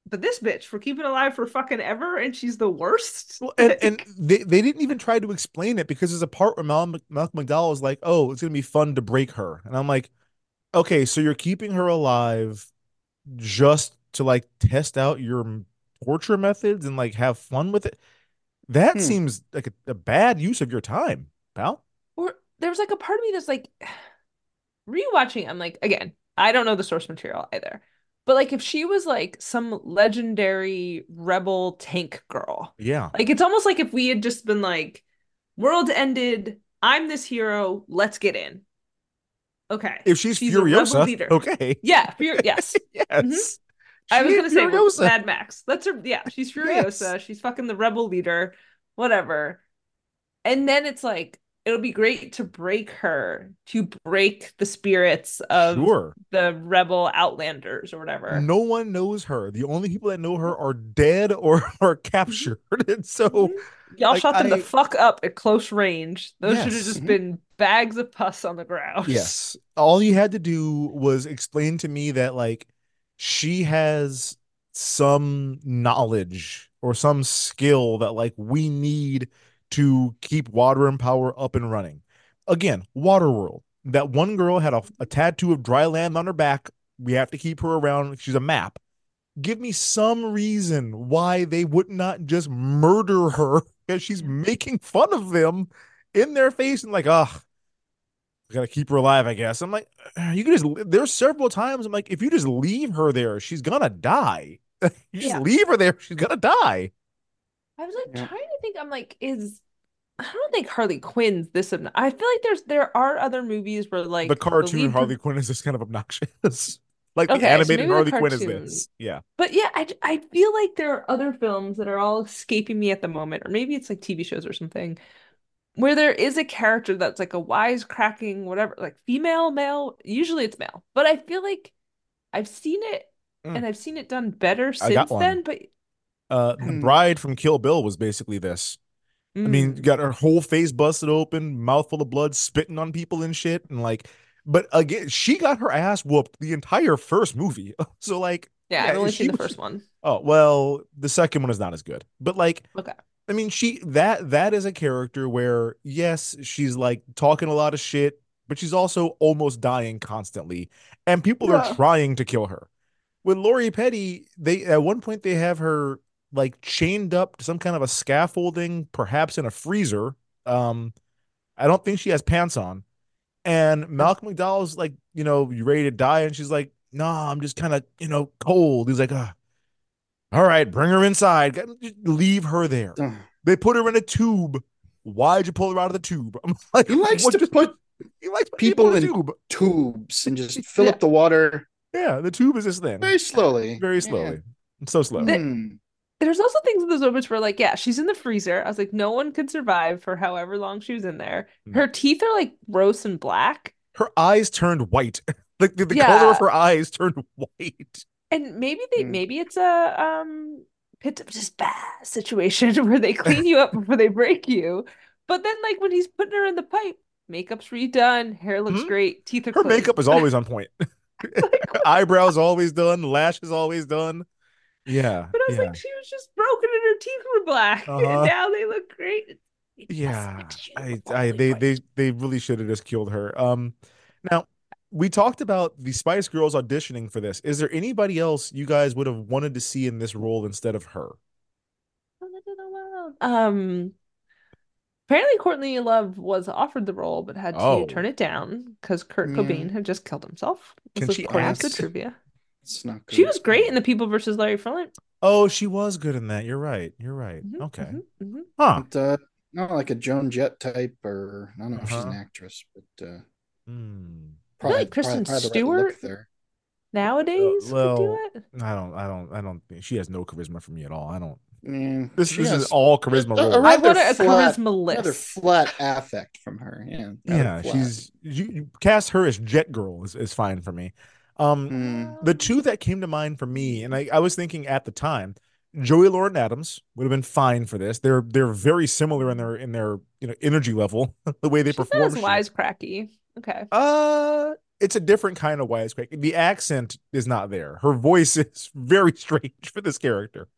But this bitch, we're keeping alive for fucking ever, and she's the worst. Well, and, and they, they didn't even try to explain it because there's a part where Mal- Malcolm McDowell is like, oh, it's gonna be fun to break her. And I'm like, okay, so you're keeping her alive just to like test out your torture methods and like have fun with it. That Hmm. seems like a, a bad use of your time, pal. or there was like a part of me that's like rewatching. I'm like, again, I don't know the source material either. But like if she was like some legendary rebel tank girl, Yeah. like it's almost like if we had just been like, world ended, I'm this hero, let's get in. Okay. If she's, She's Furiosa, okay. Yeah, Fur- yes. Yes. Mm-hmm. I was gonna is say. Mad Max. That's her. Yeah, she's Yes. Furiosa. She's fucking the rebel leader. Whatever. And then it's like it'll be great to break her to break the spirits of Sure. the rebel outlanders or whatever. No one knows her. The only people that know her are dead or are captured. And so Mhm. Y'all like, shot them I- the fuck up at close range. Those should have just been bags of pus on the ground. Yes. All you had to do was explain to me that like she has some knowledge or some skill that like we need to keep water and power up and running. Again, Waterworld. That one girl had a, a tattoo of dry land on her back. We have to keep her around. She's a map. Give me some reason why they would not just murder her because she's making fun of them in their face and like, ah, we gotta keep her alive, I guess. I'm like, "Uh, you can just there's several times I'm like, if you just leave her there, she's gonna die. you just Yeah. leave her there, she's gonna die. I was like Yeah. trying to think. I'm like, is I don't think Harley Quinn's this. obno- I feel like there's there are other movies where like the cartoon lead Harley Quinn is just kind of obnoxious. like Okay, the so animated the Harley Quinn is this. Yeah. But yeah, I I feel like there are other films that are all escaping me at the moment, or maybe it's like TV shows or something, where there is a character that's like a wisecracking, whatever, like female, male. Usually it's male, but I feel like I've seen it Mm. and I've seen it done better since then. But Uh the Hmm. bride from Kill Bill was basically this. I mean, Mm. got her whole face busted open, mouthful of blood, spitting on people and shit. And like, but again, she got her ass whooped the entire first movie. So like, yeah, yeah, I've only seen the first one. oh well, the second one is not as good. But like, Okay. I mean, she that that is a character where yes, she's like talking a lot of shit, but she's also almost dying constantly, and people Yeah. are trying to kill her. With Lori Petty, they at one point they have her like chained up to some kind of a scaffolding, perhaps in a freezer. Um, I don't think she has pants on. And Malcolm McDowell's like, you know, you ready to die? And she's like, no, I'm just kind of, you know, cold. He's like, ah, all right, bring her inside. Leave her there. They put her in a tube. Why'd you pull her out of the tube? I'm like, He likes to just- put he likes people in in tube. tubes and just fill Yeah. up the water Yeah, the tube is this thing. very slowly. Very slowly. It's so slow. The- Hmm. There's also things in those moments where, like, yeah, she's in the freezer. I was like, no one could survive for however long she was in there. Mm. Her teeth are like gross and black. Her eyes turned white. Like the, the Yeah. color of her eyes turned white. And maybe they Mm. maybe it's a um pit of just bad situation where they clean you up before they break you. But then like when he's putting her in the pipe, makeup's redone, hair looks Mhm. great, teeth are Her clean. makeup is always on point. Eyebrows always done, lashes always done. Yeah. But I was yeah. like, she was just broken and her teeth were black, Uh-huh. and now they look great. Yeah I. I they they they really should have just killed her um now we talked about the spice girls auditioning for this is there anybody else you guys would have wanted to see in this role instead of her Um, apparently Courtney Love was offered the role but had to Oh. turn it down because Kurt Yeah. Cobain had just killed himself. Can This she is according to trivia. It's not good. She was great in The People versus Larry Flynt. oh she was good in that you're right you're right Mhm, okay mhm, mhm. huh But, uh, not like a Joan Jett type, or I don't know if she's an Uh-huh. actress, but uh, Hmm. probably, like Kristen probably, probably the right Stewart. there. Nowadays could do well, it. i don't i don't i don't think she has no charisma for me at all i don't Yeah, this, she this has is all charisma a- a role. I rather want a flat- charisma Rather list. flat affect from her. Yeah, yeah flat. she's you, you cast her as jet girl is, is fine for me um Mm. the two that came to mind for me, and I, I was thinking at the time, Joey Lauren Adams would have been fine for this. They're they're very similar in their in their you know energy level, the way they not perform. wisecracky. Okay. Uh, it's a different kind of wisecrack. The accent is not there. Her voice is very strange for this character.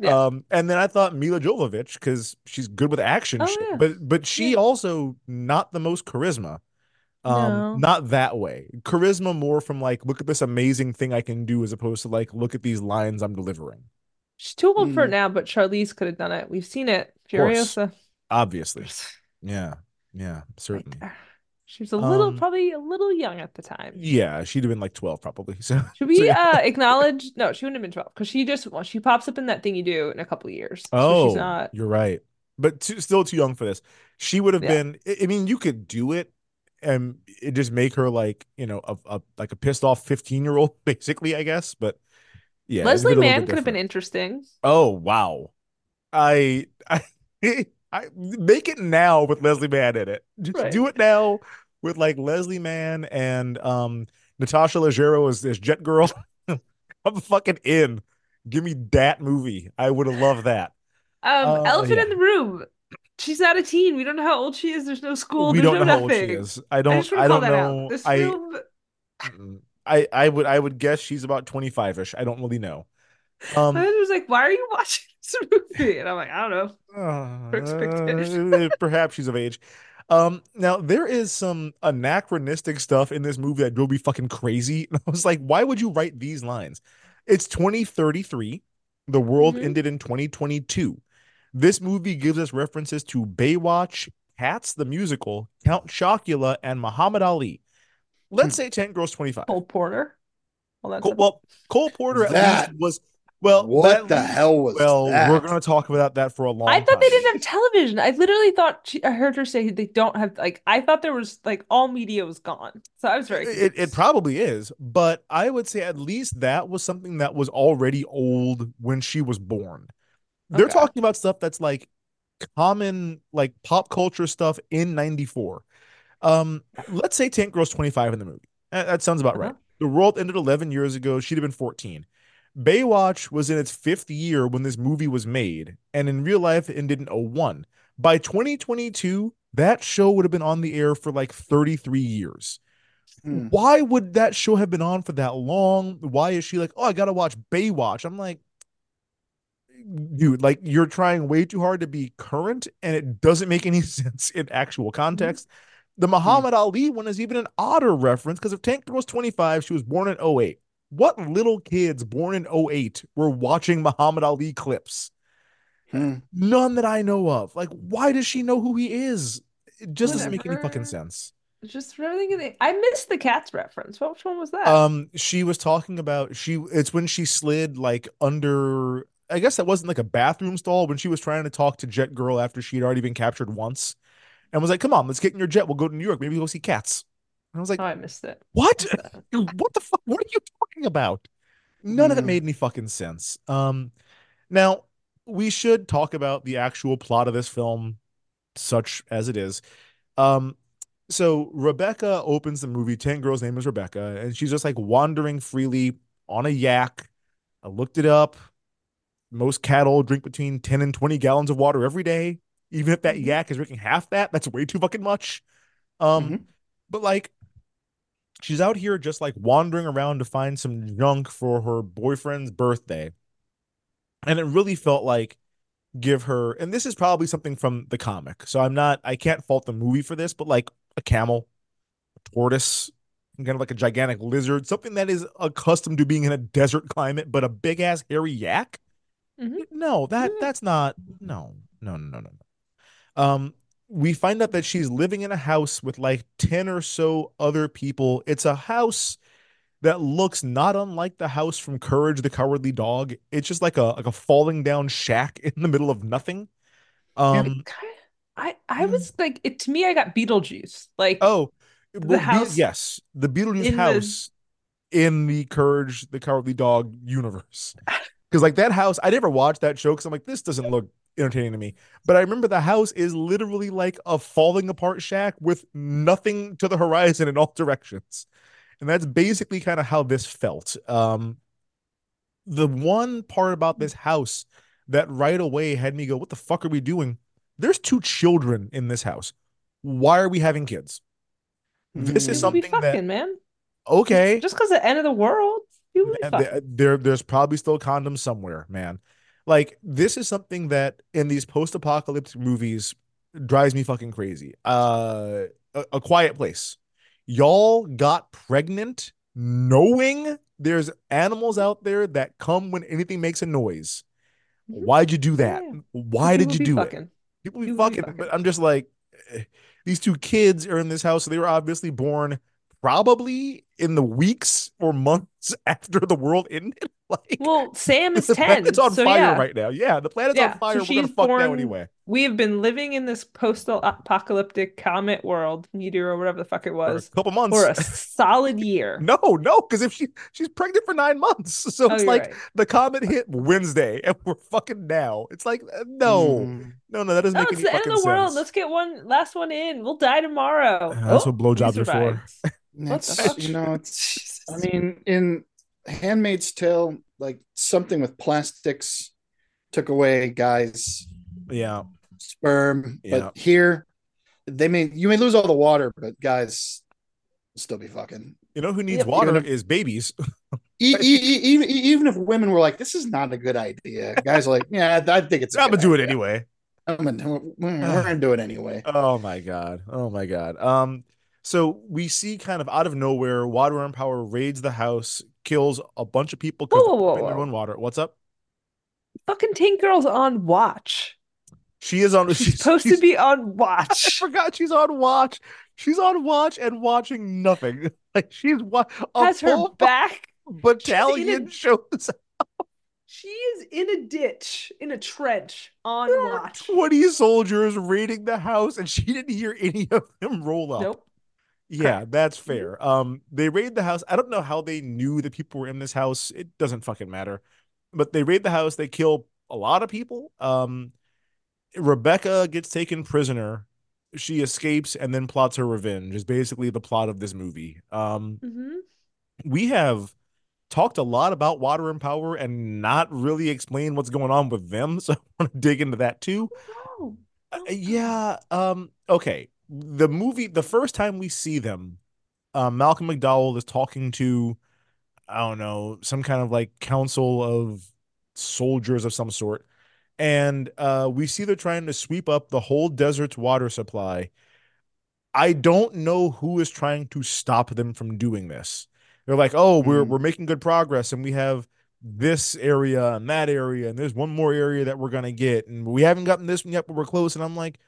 Yeah. Um, and then I thought Milla Jovovich because she's good with action Oh, shit, yeah. but but she Yeah. also not the most charisma. Um, No. not that way. Charisma more from like, look at this amazing thing I can do, as opposed to like, look at these lines I'm delivering. She's too old for it Mm. now, but Charlize could have done it. We've seen it. Furiosa. Obviously, yeah, yeah, certainly. Right. She was a little, Um, probably a little young at the time. Yeah, she'd have been like twelve probably. So Should so, we yeah. uh acknowledge? No, she wouldn't have been 12 because she just well, she pops up in that thing you do in a couple of years. So Oh, she's not. you're right, but too, still too young for this. She would have Yeah. been. I I mean, you could do it, and it just make her like you know a, a like a pissed off fifteen year old, basically. I guess, but yeah, Leslie been a little Mann could have been interesting. Oh wow, I I I make it now with Leslie Mann in it. Just Right. do it now with like Leslie Mann and um Natasha Leggero as, this Jet Girl. I'm fucking in. Give me that movie. I would have loved that. Um, Uh, Elephant yeah. in the Room. She's not a teen. We don't know how old she is. There's no school. we There's don't know no how old she is. I I don't. want I don't know. I, film, I I would I would guess she's about 25ish. I don't really know. Um, husband was like, "Why are you watching this movie?" And I'm like, "I don't know." Uh, perhaps she's of age. Um, now there is some anachronistic stuff in this movie that drove me fucking crazy. And I was like, why would you write these lines? It's 2033. The world Mhm. ended in 2022. This movie gives us references to Baywatch, Cats the musical, Count Chocula, and Muhammad Ali. Let's hmm. say Tank Girl's 25. Cole Porter. Well, that's Cole, well, Cole Porter at That- least was well. what the least- hell was that? Well, that? we're gonna talk about that for a long time. I thought they didn't have television. I literally thought she, I heard her say they don't have like I thought there was like all media was gone. So I was very It, it probably is, but I would say at least that was something that was already old when she was born. They're Okay. talking about stuff that's like common, like pop culture stuff in 94. Um, let's say Tank Girl's 25 in the movie. That, sounds about right. Uh-huh. The world ended 11 years ago. She'd have been 14. Baywatch was in its fifth year when this movie was made, and in real life, it ended in 01. By 2022, that show would have been on the air for like 33 years. Hmm. Why would that show have been on for that long? Why is she like, oh, I gotta watch Baywatch? I'm like, dude, like you're trying way too hard to be current, and it doesn't make any sense in actual context. The Muhammad Ali one is even an odder reference because if Tank was 25, she was born in 08. What little kids born in 08 were watching Muhammad Ali clips? Hmm. None that I know of. Like, why does she know who he is? It just doesn't make any fucking sense. just everything. I missed the cats reference. Which one was that? Um, she was talking about she. It's when she slid like under. I guess that wasn't like a bathroom stall when she was trying to talk to Jet Girl after she had already been captured once, and was like, "Come on, let's get in your jet. We'll go to New York. Maybe we'll go see cats." And I was like, oh, I missed it. "What? Missed what the fuck? What are you talking about?" None of it Mm. made any fucking sense. Um, now we should talk about the actual plot of this film, such as it is. Um, so Rebecca opens the movie. Tank Girl's name is Rebecca, and she's just like wandering freely on a yak. I looked it up. Most cattle drink between 10 and 20 gallons of water every day. Even if that Mhm. yak is drinking half that, that's way too fucking much. Um, Mhm. but like she's out here just like wandering around to find some junk for her boyfriend's birthday. And it really felt like give her, and this is probably something from the comic. So I'm not, I can't fault the movie for this, but like a camel, a tortoise, kind of like a gigantic lizard, something that is accustomed to being in a desert climate, but a big ass hairy yak. Mhm. No, that that's not, no, no, no, no, no, no. Um, we find out that she's living in a house with like 10 or so other people. It's a house that looks not unlike the house from Courage the Cowardly Dog. It's just like a like a falling down shack in the middle of nothing. Um I I was like it to me. I got Beetlejuice. Like oh well, Be- house yes, the Beetlejuice in the- house in the Courage the Cowardly Dog universe. Because like that house, I never watched that show because I'm like, this doesn't look entertaining to me. But I remember the house is literally like a falling apart shack with nothing to the horizon in all directions. And that's basically kind of how this felt. Um, the one part about this house that right away had me go, what the fuck are we doing? There's two children in this house. Why are we having kids? This is something that man. okay. Just because the end of the world, people be Man, there, there- there's probably still condoms somewhere, man. Like this is something that in these post-apocalyptic movies drives me fucking crazy. Uh, a, a Quiet Place. Y'all got pregnant knowing there's animals out there that come when anything makes a noise. Why'd you do that? Yeah. Why did you do it? People be People be fucking, fucking. but I'm just like, eh, these two kids are in this house, so they were obviously born probably in the weeks or months after the world ended. Like, Well, Sam is the 10. planet's on so fire yeah. right now. Yeah, the planet's Yeah, on fire. so We're gonna she's fuck now anyway. We have been living in this post-apocalyptic comet world, meteor, or whatever the fuck it For a was, couple months. for a solid year. no, no, because if she she's pregnant for nine months, so Oh, it's like right. the comet hit Wednesday, and we're fucking now. It's like uh, no, Mm. no, no, that doesn't No, make it's any the end fucking of the world. sense. Let's get one last one in. We'll die tomorrow. Uh, that's Oh, what blowjobs we are for. Survived. It's, you know, it's I mean, in Handmaid's Tale, like something with plastics took away guys' Yeah, sperm, Yeah. but here they may you may lose all the water, but guys still be fucking. you know who needs Yep. water if- is babies. E- e- e- even even if women were like, "This is not a good idea," guys are like, "Yeah, I think it's." I'm gonna do it idea. anyway. I'm gonna. We're gonna do it anyway. Oh my god. Oh my god. Um so we see kind of out of nowhere Water and Power raids the house, kills a bunch of people because Whoa, whoa, they're their own water. What's up? Fucking Tank Girl's on watch. She is on She's supposed to be on watch. I forgot she's on watch. She's on watch and watching nothing. Like she's what Has her back. battalion a- shows up. She is in a ditch, in a trench, on There are watch. 20 soldiers raiding the house and she didn't hear any of them roll up. Nope. Yeah, that's fair. Um, they raid the house. I don't know how they knew that people were in this house. It doesn't fucking matter. But they raid the house. They kill a lot of people. Um, Rebecca gets taken prisoner. She escapes and then plots her revenge. Is basically the plot of this movie. Um, hmm we have talked a lot about water and power and not really explained what's going on with them. So I want to dig into that too. Oh, Uh, yeah. Um. Okay. The movie. The first time we see them, um, Malcolm McDowell is talking to, I don't know, some kind of like council of soldiers of some sort, and uh, we see they're trying to sweep up the whole desert's water supply. I don't know who is trying to stop them from doing this. They're like, oh, we're Mm. we're making good progress, and we have this area and that area, and there's one more area that we're gonna get, and we haven't gotten this one yet, but we're close. And I'm like, "Oh,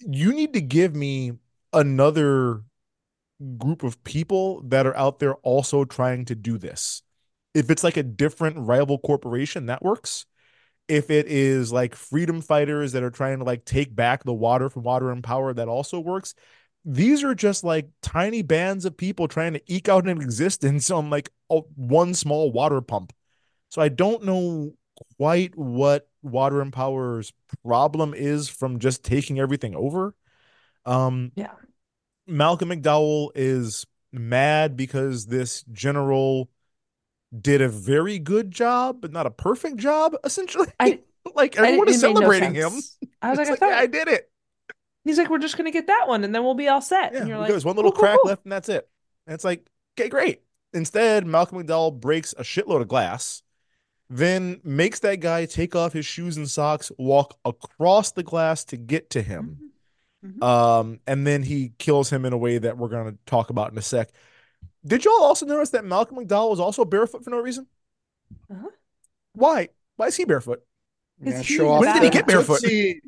you need to give me another group of people that are out there also trying to do this. If it's like a different rival corporation, that works. If it is like freedom fighters that are trying to like take back the water from water and power, that also works. These are just like tiny bands of people trying to eke out an existence on like one small water pump. So I don't know quite what water and power's problem is from just taking everything over. Um, Yeah. Malcolm McDowell is mad because this general did a very good job, but not a perfect job, essentially. I- like I- everyone it is made no celebrating him. I was like, I thought I did it. he's like, we're just gonna get that one, and then we'll be all set. Yeah, and you're like, there's one little cool, crack cool. left, and that's it. And it's like, okay, great. Instead, Malcolm McDowell breaks a shitload of glass, then makes that guy take off his shoes and socks, walk across the glass to get to him. Mhm. Um, and then he kills him in a way that we're gonna talk about in a sec. Did y'all also notice that Malcolm McDowell was also barefoot for no reason? Uh-huh. Why? Why is he barefoot? Yeah, he show off. When did he get barefoot? Tootsie.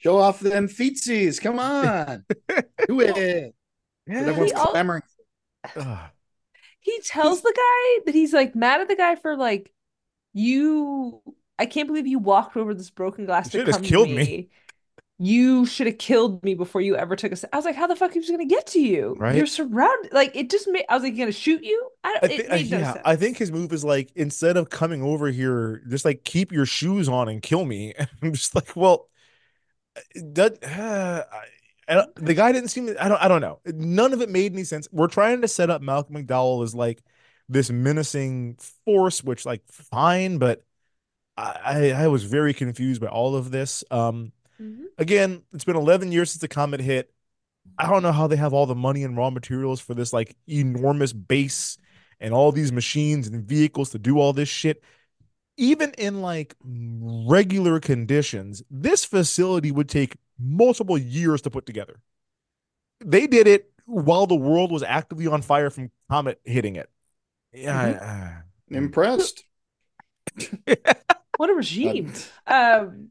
Show off them feetsies. Come on, do it. But everyone's He clamoring. Ugh. He tells the guy that he's like mad at the guy for like you. I can't believe you walked over this broken glass You to just to killed me." me. You should have killed me before you ever took a step. I was like, how the fuck he was gonna get to you? Right. You're surrounded. Like it just made. I was like, gonna shoot you? I don't. I it think, made no yeah, sense. I think his move is like instead of coming over here, just like keep your shoes on and kill me. And I'm just like, well, that uh, I, the guy didn't seem. I don't. I don't know. None of it made any sense. We're trying to set up Malcolm McDowell as like this menacing force, which like fine, but I I was very confused by all of this. Um, Mhm. again, it's been 11 years since the comet hit. I don't know how they have all the money and raw materials for this like enormous base and all these machines and vehicles to do all this shit. Even in like regular conditions, this facility would take multiple years to put together. They did it while the world was actively on fire from comet hitting it. Yeah. i Impressed. What a regime. Um,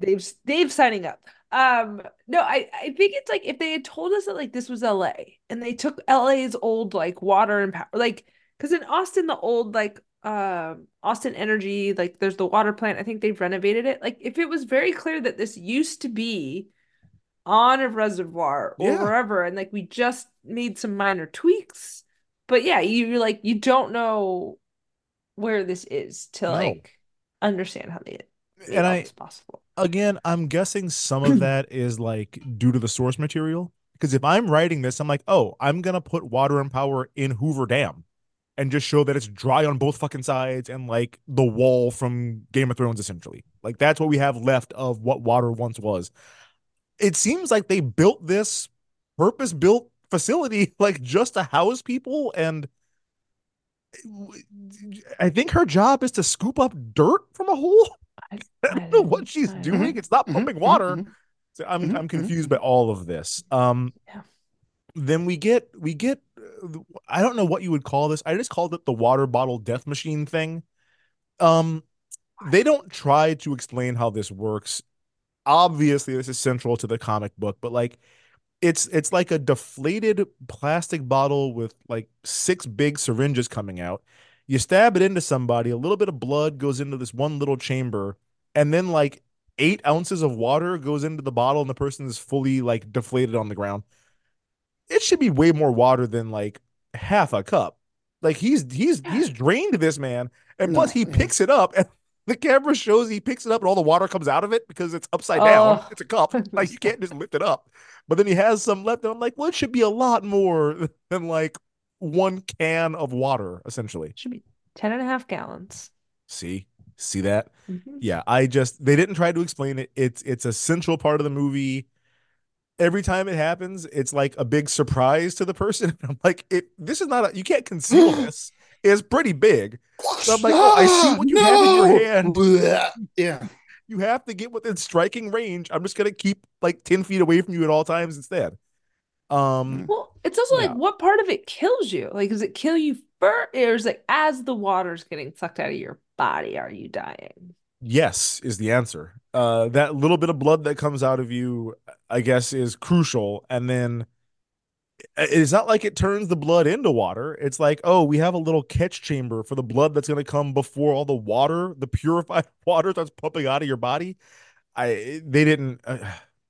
Dave's Dave's signing up. Um, no, I I think it's like if they had told us that like this was LA and they took LA's old like water and power like because in Austin the old like um Austin Energy like there's the water plant I think they've renovated it like if it was very clear that this used to be on a reservoir or Yeah. wherever and like we just made some minor tweaks but yeah you you're like you don't know where this is to No. like understand how they And I possible. again, I'm guessing some of that is like due to the source material. Because if I'm writing this, I'm like, oh, I'm gonna put water and power in Hoover Dam and just show that it's dry on both fucking sides and like the wall from Game of Thrones, essentially. Like that's what we have left of what water once was. It seems like they built this purpose built facility like just to house people and I think her job is to scoop up dirt from a hole. I, I don't know what she's I- doing. It's not Mhm, pumping water. mhm. So I'm Mhm, I'm confused by all of this. Um, Yeah. then we get we get uh, I don't know what you would call this. I just called it the water bottle death machine thing. Um, they don't try to explain how this works. Obviously, this is central to the comic book, but like it's it's like a deflated plastic bottle with like six big syringes coming out. You stab it into somebody, a little bit of blood goes into this one little chamber, and then like eight ounces of water goes into the bottle, and the person is fully like deflated on the ground. It should be way more water than like half a cup. Like he's he's he's drained this man, and plus he picks it up, and the camera shows he picks it up, and all the water comes out of it because it's upside down. Oh. It's a cup, like you can't just lift it up. But then he has some left, and I'm like, well, it should be a lot more than like one can of water, essentially. Should be 10 and a half gallons. See, see that? Mhm. Yeah, I just they didn't try to explain it. It's it's a central part of the movie. Every time it happens, it's like a big surprise to the person. I'm like, it this is not a you can't conceal this. It's pretty big. So I'm like, oh, I see what you have in your hand. Blech. Yeah. You have to get within striking range. I'm just gonna keep like 10 feet away from you at all times instead. Um Well, it's also like what part of it kills you? Like, does it kill you first? Or is it as the water's getting sucked out of your body, are you dying? Yes, is the answer. Uh, that little bit of blood that comes out of you, I guess, is crucial. And then it's not like it turns the blood into water. It's like, oh, we have a little catch chamber for the blood that's going to come before all the water, the purified water that's pumping out of your body. I they didn't. Uh,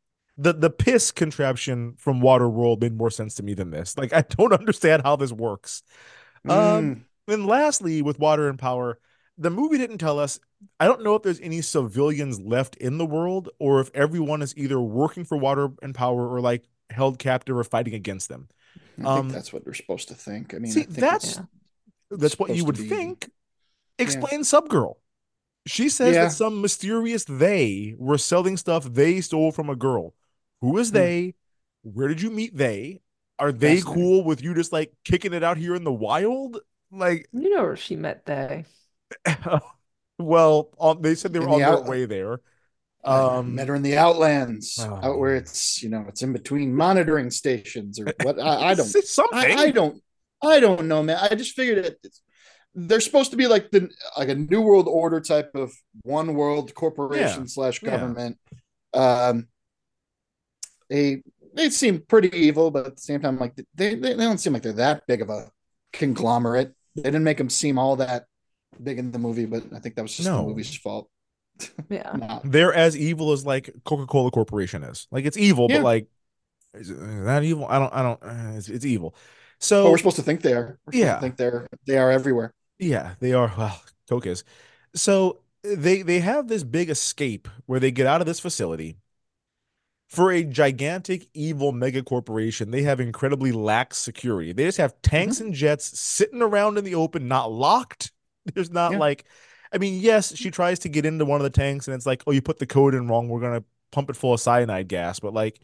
the the piss contraption from Waterworld made more sense to me than this. Like I don't understand how this works. Um, Mm. then lastly, with water and power, the movie didn't tell us. I don't know if there's any civilians left in the world or if everyone is either working for water and power or like held captive or fighting against them. I think Um, that's what we're supposed to think. I mean, See, I think that's it's- that's what you would be- think. Explain Subgirl. She says Yeah. that some mysterious they were selling stuff they stole from a girl. Who is Hmm. they? Where did you meet they? Are they cool with you just like kicking it out here in the wild? Like, You know where she met they. well, um, they said they were In on the their out- way there. Um, met her in the Outlands, Oh, out where it's you know it's in between monitoring stations or what. I, I don't. Something. I, I don't. I don't know, man. I just figured it. It's, they're supposed to be like the like a new world order type of one world corporation Yeah. slash Yeah. government. Um, they they seem pretty evil, but at the same time, like they they, they don't seem like they're that big of a conglomerate. They didn't make them seem all that big in the movie, but I think that was just No. the movie's fault. Yeah. Not- They're as evil as like Coca-Cola Corporation is. Like it's evil, Yeah. but like is, it- is that evil? I don't. I don't. uh, It's, it's evil. but So we're supposed to think they are. We're Yeah. think they're they are everywhere. Yeah, they are. Well, Coke is. So they they have this big escape where they get out of this facility. For a gigantic evil mega corporation, they have incredibly lax security. They just have tanks Mm-hmm. and jets sitting around in the open, not locked. There's not Yeah. like, I mean, yes, she tries to get into one of the tanks, and it's like, oh, you put the code in wrong. We're gonna pump it full of cyanide gas, but like.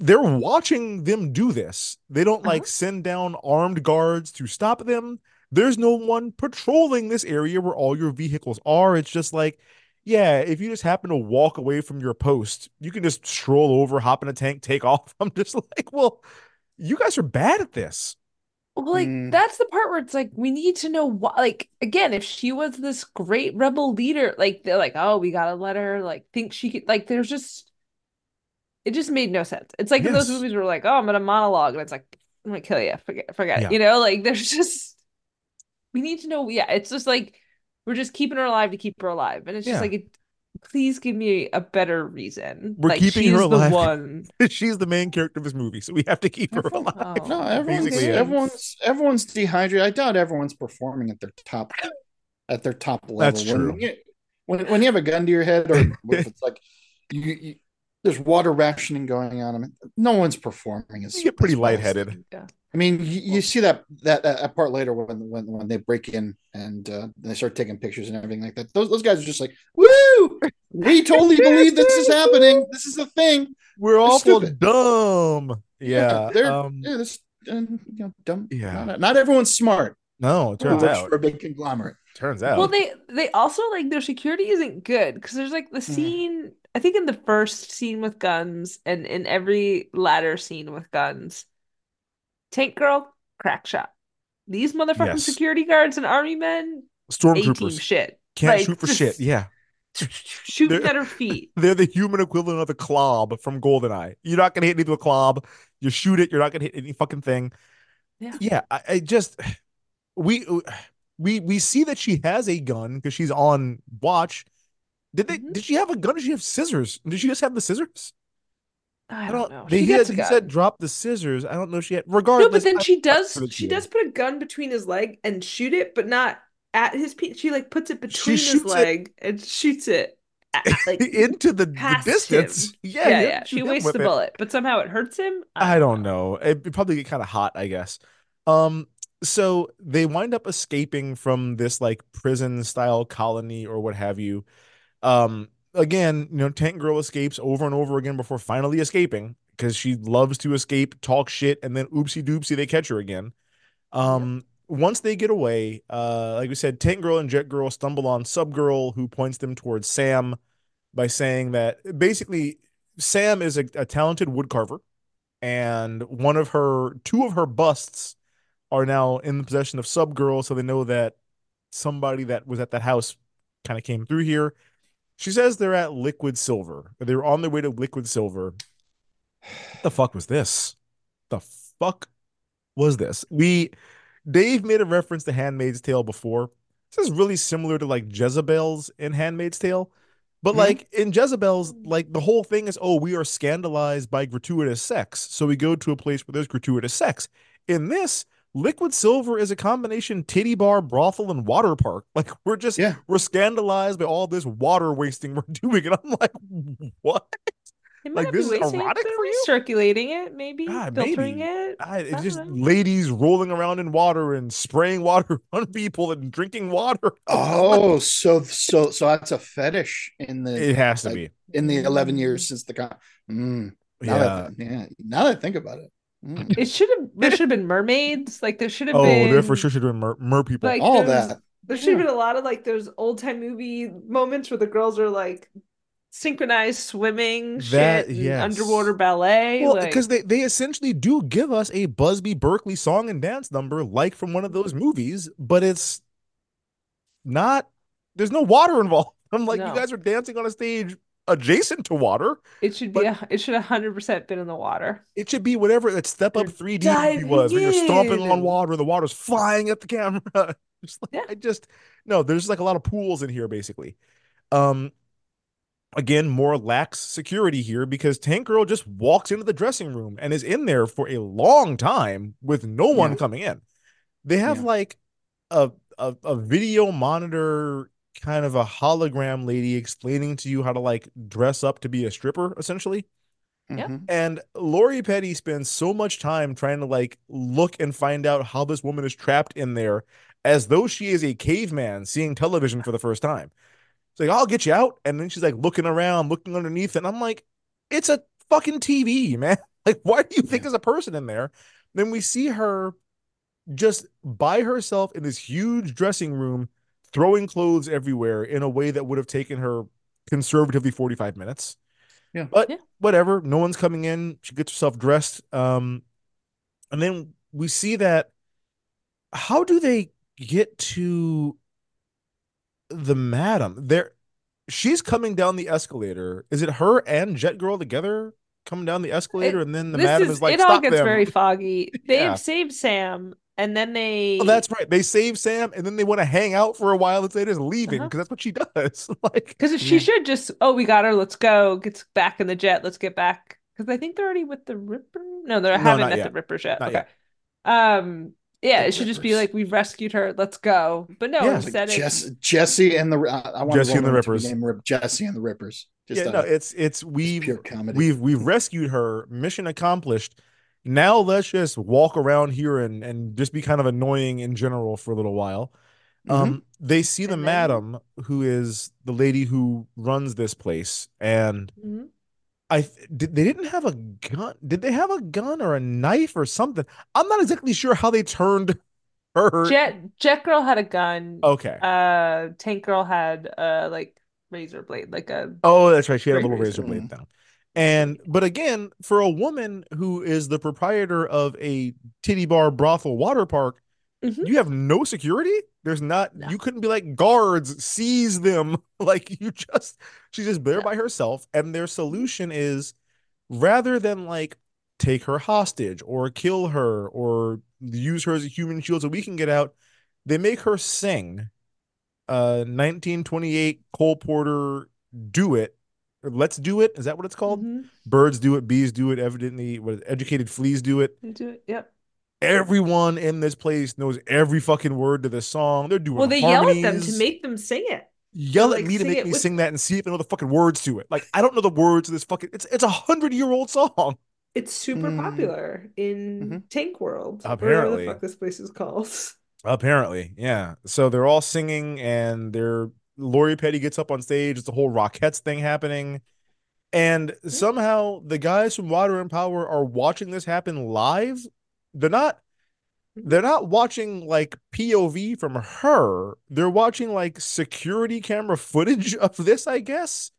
They're watching them do this. They don't like uh-huh. send down armed guards to stop them there's no one patrolling this area where all your vehicles are. It's just like, yeah, if you just happen to walk away from your post, you can just stroll over, hop in a tank, take off. I'm just like, well, you guys are bad at this. Well, like Mm. that's the part where it's like we need to know why. Like again, if she was this great rebel leader, like they're like, oh, we gotta let her like think she could. Like there's just, it just made no sense. It's like in those movies were like, oh, I'm gonna monologue, and it's like, I'm gonna kill you. Forget, forget Yeah. You know, like there's just, we need to know. Yeah, it's just like we're just keeping her alive to keep her alive, and it's just Yeah. like, it, please give me a better reason. We're like keeping she's her alive. the one. She's the main character of this movie, so we have to keep her alive. Oh. No, everyone's Basically, yeah. everyone's everyone's dehydrated. I doubt everyone's performing at their top at their top level. That's when, true. When you, when, when you have a gun to your head, or it's like you, you there's water rationing going on. I mean, no one's performing as You get pretty as well as- lightheaded. Yeah. I mean, you, you see that, that that part later when when when they break in and uh, they start taking pictures and everything like that. Those those guys are just like, "Woo! We totally believe this is happening. This is a thing." We're awful stupid. dumb. Yeah. they're um, yeah, this and you know dumb. Yeah. not, not everyone's smart. No, it turns out. for a big conglomerate. Turns out. Well, they they also like their security isn't good because there's like the scene. I think in the first scene with guns and in every latter scene with guns, Tank Girl crack shot. These motherfucking Yes. security guards and army men, Stormtroopers shit. can't Like, shoot for shit. Yeah. shooting at her feet. They're the human equivalent of the Klobb from GoldenEye. You're not gonna hit anything with a Klobb. You shoot it, you're not gonna hit any fucking thing. Yeah. Yeah, I, I just we we we see that she has a gun because she's on watch. Did they Mhm. did she have a gun or did she have scissors? Did she just have the scissors? I don't know. They She he, gets said, a he gun. said drop the scissors. I don't know if she had No, regardless. but then I- she does. She does put a gun between his leg and shoot it, but not at his feet. She like puts it between his shoots it- leg and shoots it at, like into the, the distance. him. Yeah, yeah, yeah. She shoot wastes with the it. bullet, but somehow it hurts him. I don't know. It would probably get kind of hot, I guess. Um, so they wind up escaping from this like prison style colony or what have you. Um, again, you know, Tank Girl escapes over and over again before finally escaping because she loves to escape, talk shit, and then oopsie doopsie, they catch her again. Um, once they get away, uh, like we said, Tank Girl and Jet Girl stumble on Sub Girl, who points them towards Sam by saying that basically Sam is a, a talented woodcarver, and one of her two of her busts are now in the possession of Sub Girl, so they know that somebody that was at that house kind of came through here. She says they're at Liquid Silver. They're on their way to Liquid Silver. What the fuck was this? The fuck was this? We Dave made a reference to Handmaid's Tale before. This is really similar to like Jezebel's in Handmaid's Tale. But Mhm. like in Jezebel's, like the whole thing is, oh, we are scandalized by gratuitous sex. So we go to a place where there's gratuitous sex. In this, Liquid Silver is a combination titty bar, brothel, and water park. Like we're just Yeah. we're scandalized by all this water wasting we're doing. And I'm like, what? They Like, this is wasting it, erotic for you? Recirculating it, maybe God, filtering maybe. it. I, it's don't just know. ladies rolling around in water and spraying water on people and drinking water. Oh, so so so that's a fetish in the It has to like, be. in the eleven years since the con. Mm, now Yeah. that, yeah, now that I think about it, Mm. Mm. It should have. There should have been mermaids. Like there should have Oh, been. there for sure should have been mer, mer people. Like all that. There should have been a lot of like those old time movie moments where the girls are like synchronized swimming, That- shit, yes. underwater ballet. Well, like, because they, they essentially do give us a Busby Berkeley song and dance number like from one of those movies, but it's not, there's no water involved. I'm like, No. you guys are dancing on a stage adjacent to water. it should be. A, it should hundred percent been in the water. It should be whatever that Step Up 3D was, where you're stomping in on and- water, the water's flying at the camera. Just like, Yeah. I just no, there's like a lot of pools in here, basically. Um, again, more lax security here because Tank Girl just walks into the dressing room and is in there for a long time with no one Yeah. coming in. They have Yeah. like a, a a video monitor kind of a hologram lady explaining to you how to like dress up to be a stripper, essentially. Yeah. Mhm. And Lori Petty spends so much time trying to like look and find out how this woman is trapped in there as though she is a caveman seeing television for the first time. It's like, I'll get you out. And then she's like looking around, looking underneath. And I'm like, it's a fucking TV, man. Like, why do you think there's a person in there? Then we see her just by herself in this huge dressing room, throwing clothes everywhere in a way that would have taken her conservatively 45 minutes. Yeah. But Yeah. whatever, no one's coming in. She gets herself dressed. Um, and then we see that how do they get to the madam? There she's coming down the escalator. Is it her and Jet Girl together coming down the escalator? and then the madam is, is, like, it all stop gets them. very foggy. They've Yeah. saved Sam, and then they. Oh, that's right. They save Sam and then they want to hang out for a while and say just leaving because Uh-huh. that's what she does. like Because she should just, oh, we got her. Let's go. Gets back in the jet. Let's get back. Because I think they're already with the Ripper. No, they No, haven't met yet. the Rippers yet. Not okay. yet. Um. Yeah, The it should just be like we've rescued her. Let's go. But no, Yeah. Like Jess, Jesse and the I, I want Jesse and the Roman to be Rippers. named Rip- Jesse and the Rippers. Just, yeah, uh, no, it's it's just we've pure comedy. we've we've rescued her. Mission accomplished. Now let's just walk around here and and just be kind of annoying in general for a little while. Mhm. Um, they see the then- madam who is the lady who runs this place, and Mhm. I did they didn't have a gun. Did they have a gun or a knife or something? I'm not exactly sure how they turned Her. Jet Jet Girl had a gun. Okay. Uh, Tank Girl had uh like razor blade, like a Oh, that's right. She had a little razor. razor blade thing. And but again, for a woman who is the proprietor of a titty bar brothel water park, Mhm. you have no security. There's not. No. You couldn't be like guards, seize them. Like you just, she's just there No. by herself. And their solution is, rather than like take her hostage or kill her or use her as a human shield so we can get out, they make her sing uh 1928 Cole Porter do it. Or Let's do it. Is that what it's called? Mhm. Birds do it, bees do it, evidently what educated fleas do it. Do it. Yep. Everyone in this place knows every fucking word to this song. They're doing Well, they yell at them to make them sing it. yell like, at me to make me with- sing that and see if I know the fucking words to it. Like I don't know the words to this fucking it's it's a hundred year old song. It's super Mm. popular in Mhm. Tank World. Whatever Apparently. the fuck this place is called. Apparently, yeah. So they're all singing, and they're Lori Petty gets up on stage. It's a whole Rockettes thing happening, and mm-hmm. somehow the guys from Water and Power are watching this happen live. They're not. They're not watching like POV from her. They're watching like security camera footage of this, I guess.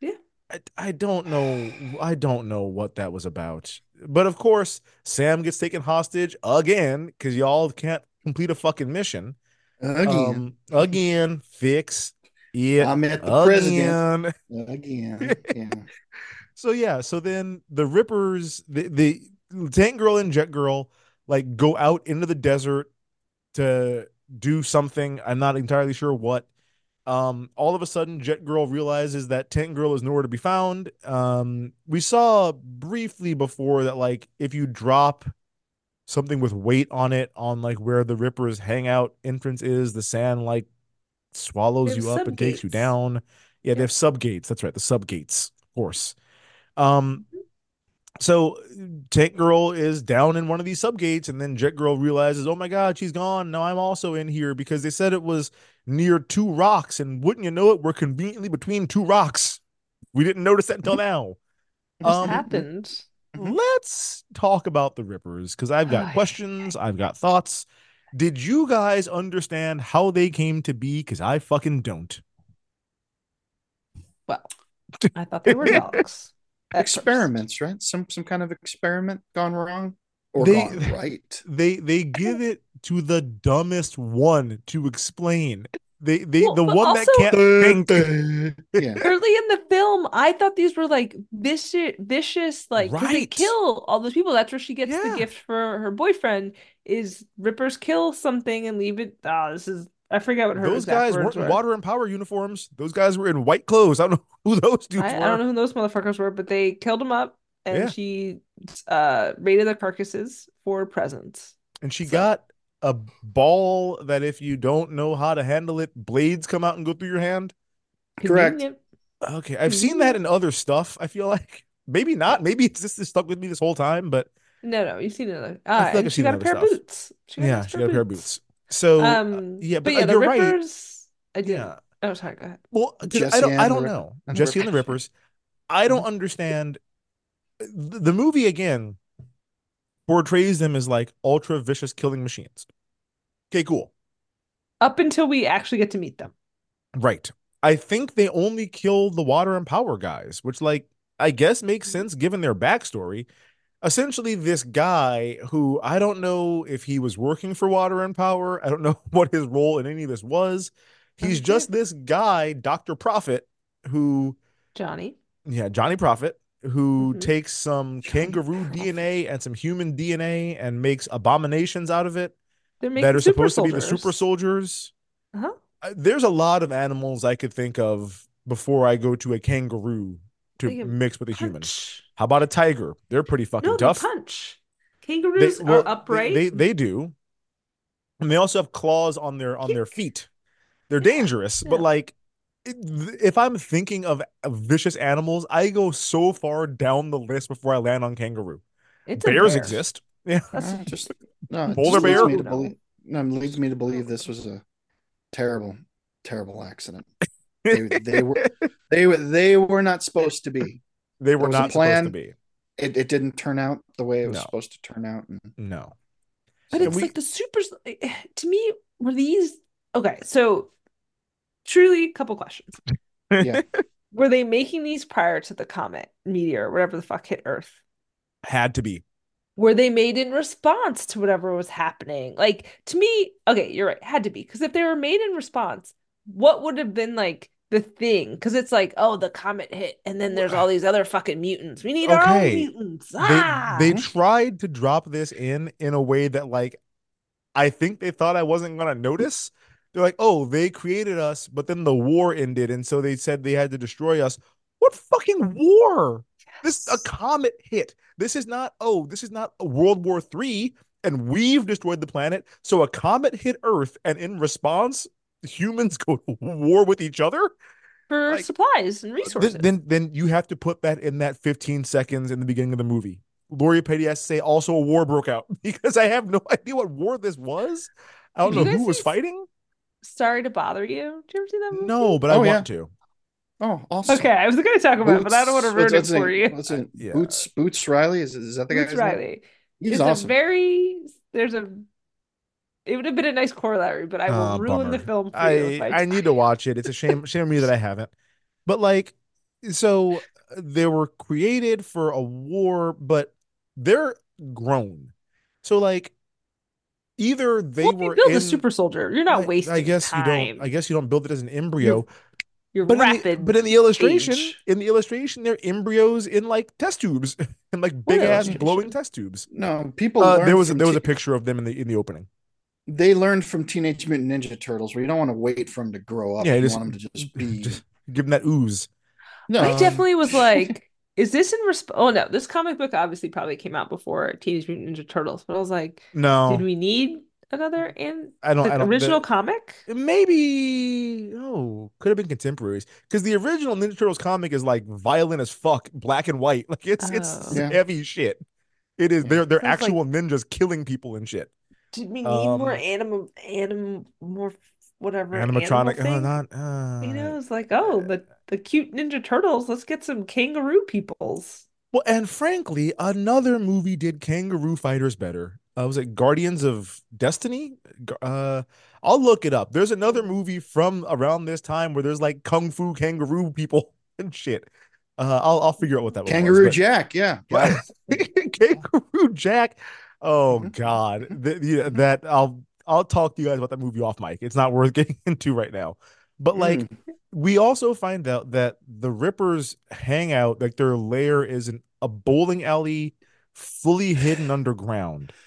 Yeah. I, I don't know. I don't know what that was about. But of course, Sam gets taken hostage again because y'all can't complete a fucking mission. Again. Um, again, fix it. I'm at the president. again. Again. Yeah. So yeah, so then the Rippers, the the Tank Girl and Jet Girl, like go out into the desert to do something. I'm not entirely sure what. Um, all of a sudden, Jet Girl realizes that Tank Girl is nowhere to be found. Um, we saw briefly before that like if you drop something with weight on it on like where the Rippers hangout entrance is, the sand like swallows you up and takes you down. Yeah, they have subgates. That's right, the subgates, of course. Um, so Tank Girl is down in one of these subgates, and then Jet Girl realizes, oh my God, she's gone. Now I'm also in here because they said it was near two rocks, and wouldn't you know it, we're conveniently between two rocks. We didn't notice that until now. What Um, happened? Mm-hmm. Let's talk about the Rippers because I've got Ay, questions, I've got thoughts. Did you guys understand how they came to be? Because I fucking don't. Well, I thought they were dogs. at first. Experiments, right? Some some kind of experiment gone wrong or They- gone right. They they give it to the dumbest one to explain. They they Well, the but one that also- can't think. Yeah. Early in the film, I thought these were like vicious, vicious, like 'cause they kill all those people. That's where she gets Yeah. the gift for her boyfriend. Is Rippers kill something and leave it? Ah, this is I forget what her Those guys weren't in were. water and power uniforms. Those guys were in white clothes. I don't know who those dudes I, were. I don't know who those motherfuckers were, but they killed them up, and Yeah. she uh raided the carcasses for presents. And she So- got a ball that if you don't know how to handle it, blades come out and go through your hand. Correct. Okay, I've seen that in other stuff. I feel like maybe not. Maybe it's just this stuck with me this whole time, but No, no, you've seen it. other- I Ah, feel like and I've she seen got a other pair of boots. She got yeah, she got a pair of boots. So Um, yeah, but but, yeah, uh, the you're right. Rippers. I did. Yeah. Oh, sorry. Go ahead. Well, 'cause I don't, I don't know. and the Jesse and the Rippers. Rippers. I don't understand. The, the movie again portrays them as like ultra vicious killing machines. Okay, cool. Up until we actually get to meet them. Right. I think they only kill the water and power guys, which like I guess makes sense given their backstory. Essentially, this guy who I don't know if he was working for water and power. I don't know what his role in any of this was. He's just this guy, Dr. Prophet, who Johnny. yeah, Johnny Prophet, who Mhm. takes some kangaroo DNA and some human DNA and makes abominations out of it that are supposed to be the super soldiers. soldiers. Uh-huh. There's a lot of animals I could think of before I go to a kangaroo to mix with a human. How about a tiger? They're pretty fucking No, they tough. punch. They, Kangaroos well, are upright. They, they do, and they also have claws on their on their feet. They're dangerous, but like if I'm thinking of vicious animals, I go so far down the list before I land on kangaroo. It's Bears bear. exist. Yeah. That's Uh, just no, it Polar just leads bear? me to No. believe no, it leads me to believe this was a terrible, terrible accident. They, they were they were they were not supposed to be. They were not plan. supposed to be. It, it didn't turn out the way it was No. supposed to turn out. And No. But And it's we- like the super. To me, were these okay? So, truly, a couple questions. Yeah. Were they making these prior to the comet, meteor, whatever the fuck hit Earth? Had to be. Were they made in response to whatever was happening? Like to me, okay, you're right, had to be because if they were made in response, what would have been like the thing? Because it's like, oh, the comet hit, and then there's all these other fucking mutants. We need our own Okay. mutants. They Ah! they tried to drop this in in a way that like I think they thought I wasn't gonna notice. They're like, oh, they created us, but then the war ended, and so they said they had to destroy us. What fucking war? This a comet hit. This is not, oh, this is not a World War Three, and we've destroyed the planet. So a comet hit Earth, and in response, humans go to war with each other. for like, supplies and uh, Th- resources. Then, then you have to put that in that 15 seconds in the beginning of the movie. Lori Petty has to say also a war broke out because I have no idea what war this was. I don't Did know who was see- fighting. Sorry to bother you. Did you ever see that movie? No, but I Oh, want yeah. to. Oh, awesome. Okay, I was going to talk about it, but I don't want to ruin Boots- it for you. What's it? Yeah. Boots Boots Riley? Is, is that the Boots guy's name? Riley. He's it's awesome. a very there's a it would have been a nice corollary, but I will Ah, ruin the film for I you if I, I need to watch it. It's a shame shame me that I haven't. But like, so they were created for a war, but they're grown. So like, either they well, if you were build in a super soldier. You're not I- wasting I guess time. you don't. I guess you don't build it as an embryo. You're but in the, rapid. but in the illustration, age. in the illustration, they're embryos in like test tubes, and like big ass illustration? glowing test tubes. No, people. Uh, there was a, there was a picture of them in the in the opening. They learned from Teenage Mutant Ninja Turtles, where you don't want to wait for them to grow up. Yeah, you just- want them to just be. Just give them that ooze. no, I definitely was like, is this in resp Oh no, this comic book obviously probably came out before Teenage Mutant Ninja Turtles, but I was like, No, did we need another and I don't. the I don't. original the- comic? maybe oh, could have been contemporaries because the original Ninja Turtles comic is like violent as fuck, black and white. Like it's it's Oh. Yeah. heavy shit. It is. Yeah. They're they're So it's like- actual ninjas killing people and shit. Did we need more Um, animal animal more whatever Animatronic. animal Oh, thing? not. Uh, You know, it's like, oh, the the cute Ninja Turtles. Let's get some kangaroo peoples. Well, and frankly, another movie did kangaroo fighters better. Uh, was it Guardians of Destiny? Uh, I'll look it up. There's another movie from around this time where there's like kung fu kangaroo people and shit. Uh, I'll I'll figure out what that one Kangaroo was, Jack. Yeah, got but- kangaroo Jack. Oh Mhm. God, Th- yeah, that I'll I'll talk to you guys about that movie off mic. It's not worth getting into right now. But like Mm. we also find out that the Rippers hang out, like their lair is in a bowling alley fully hidden underground.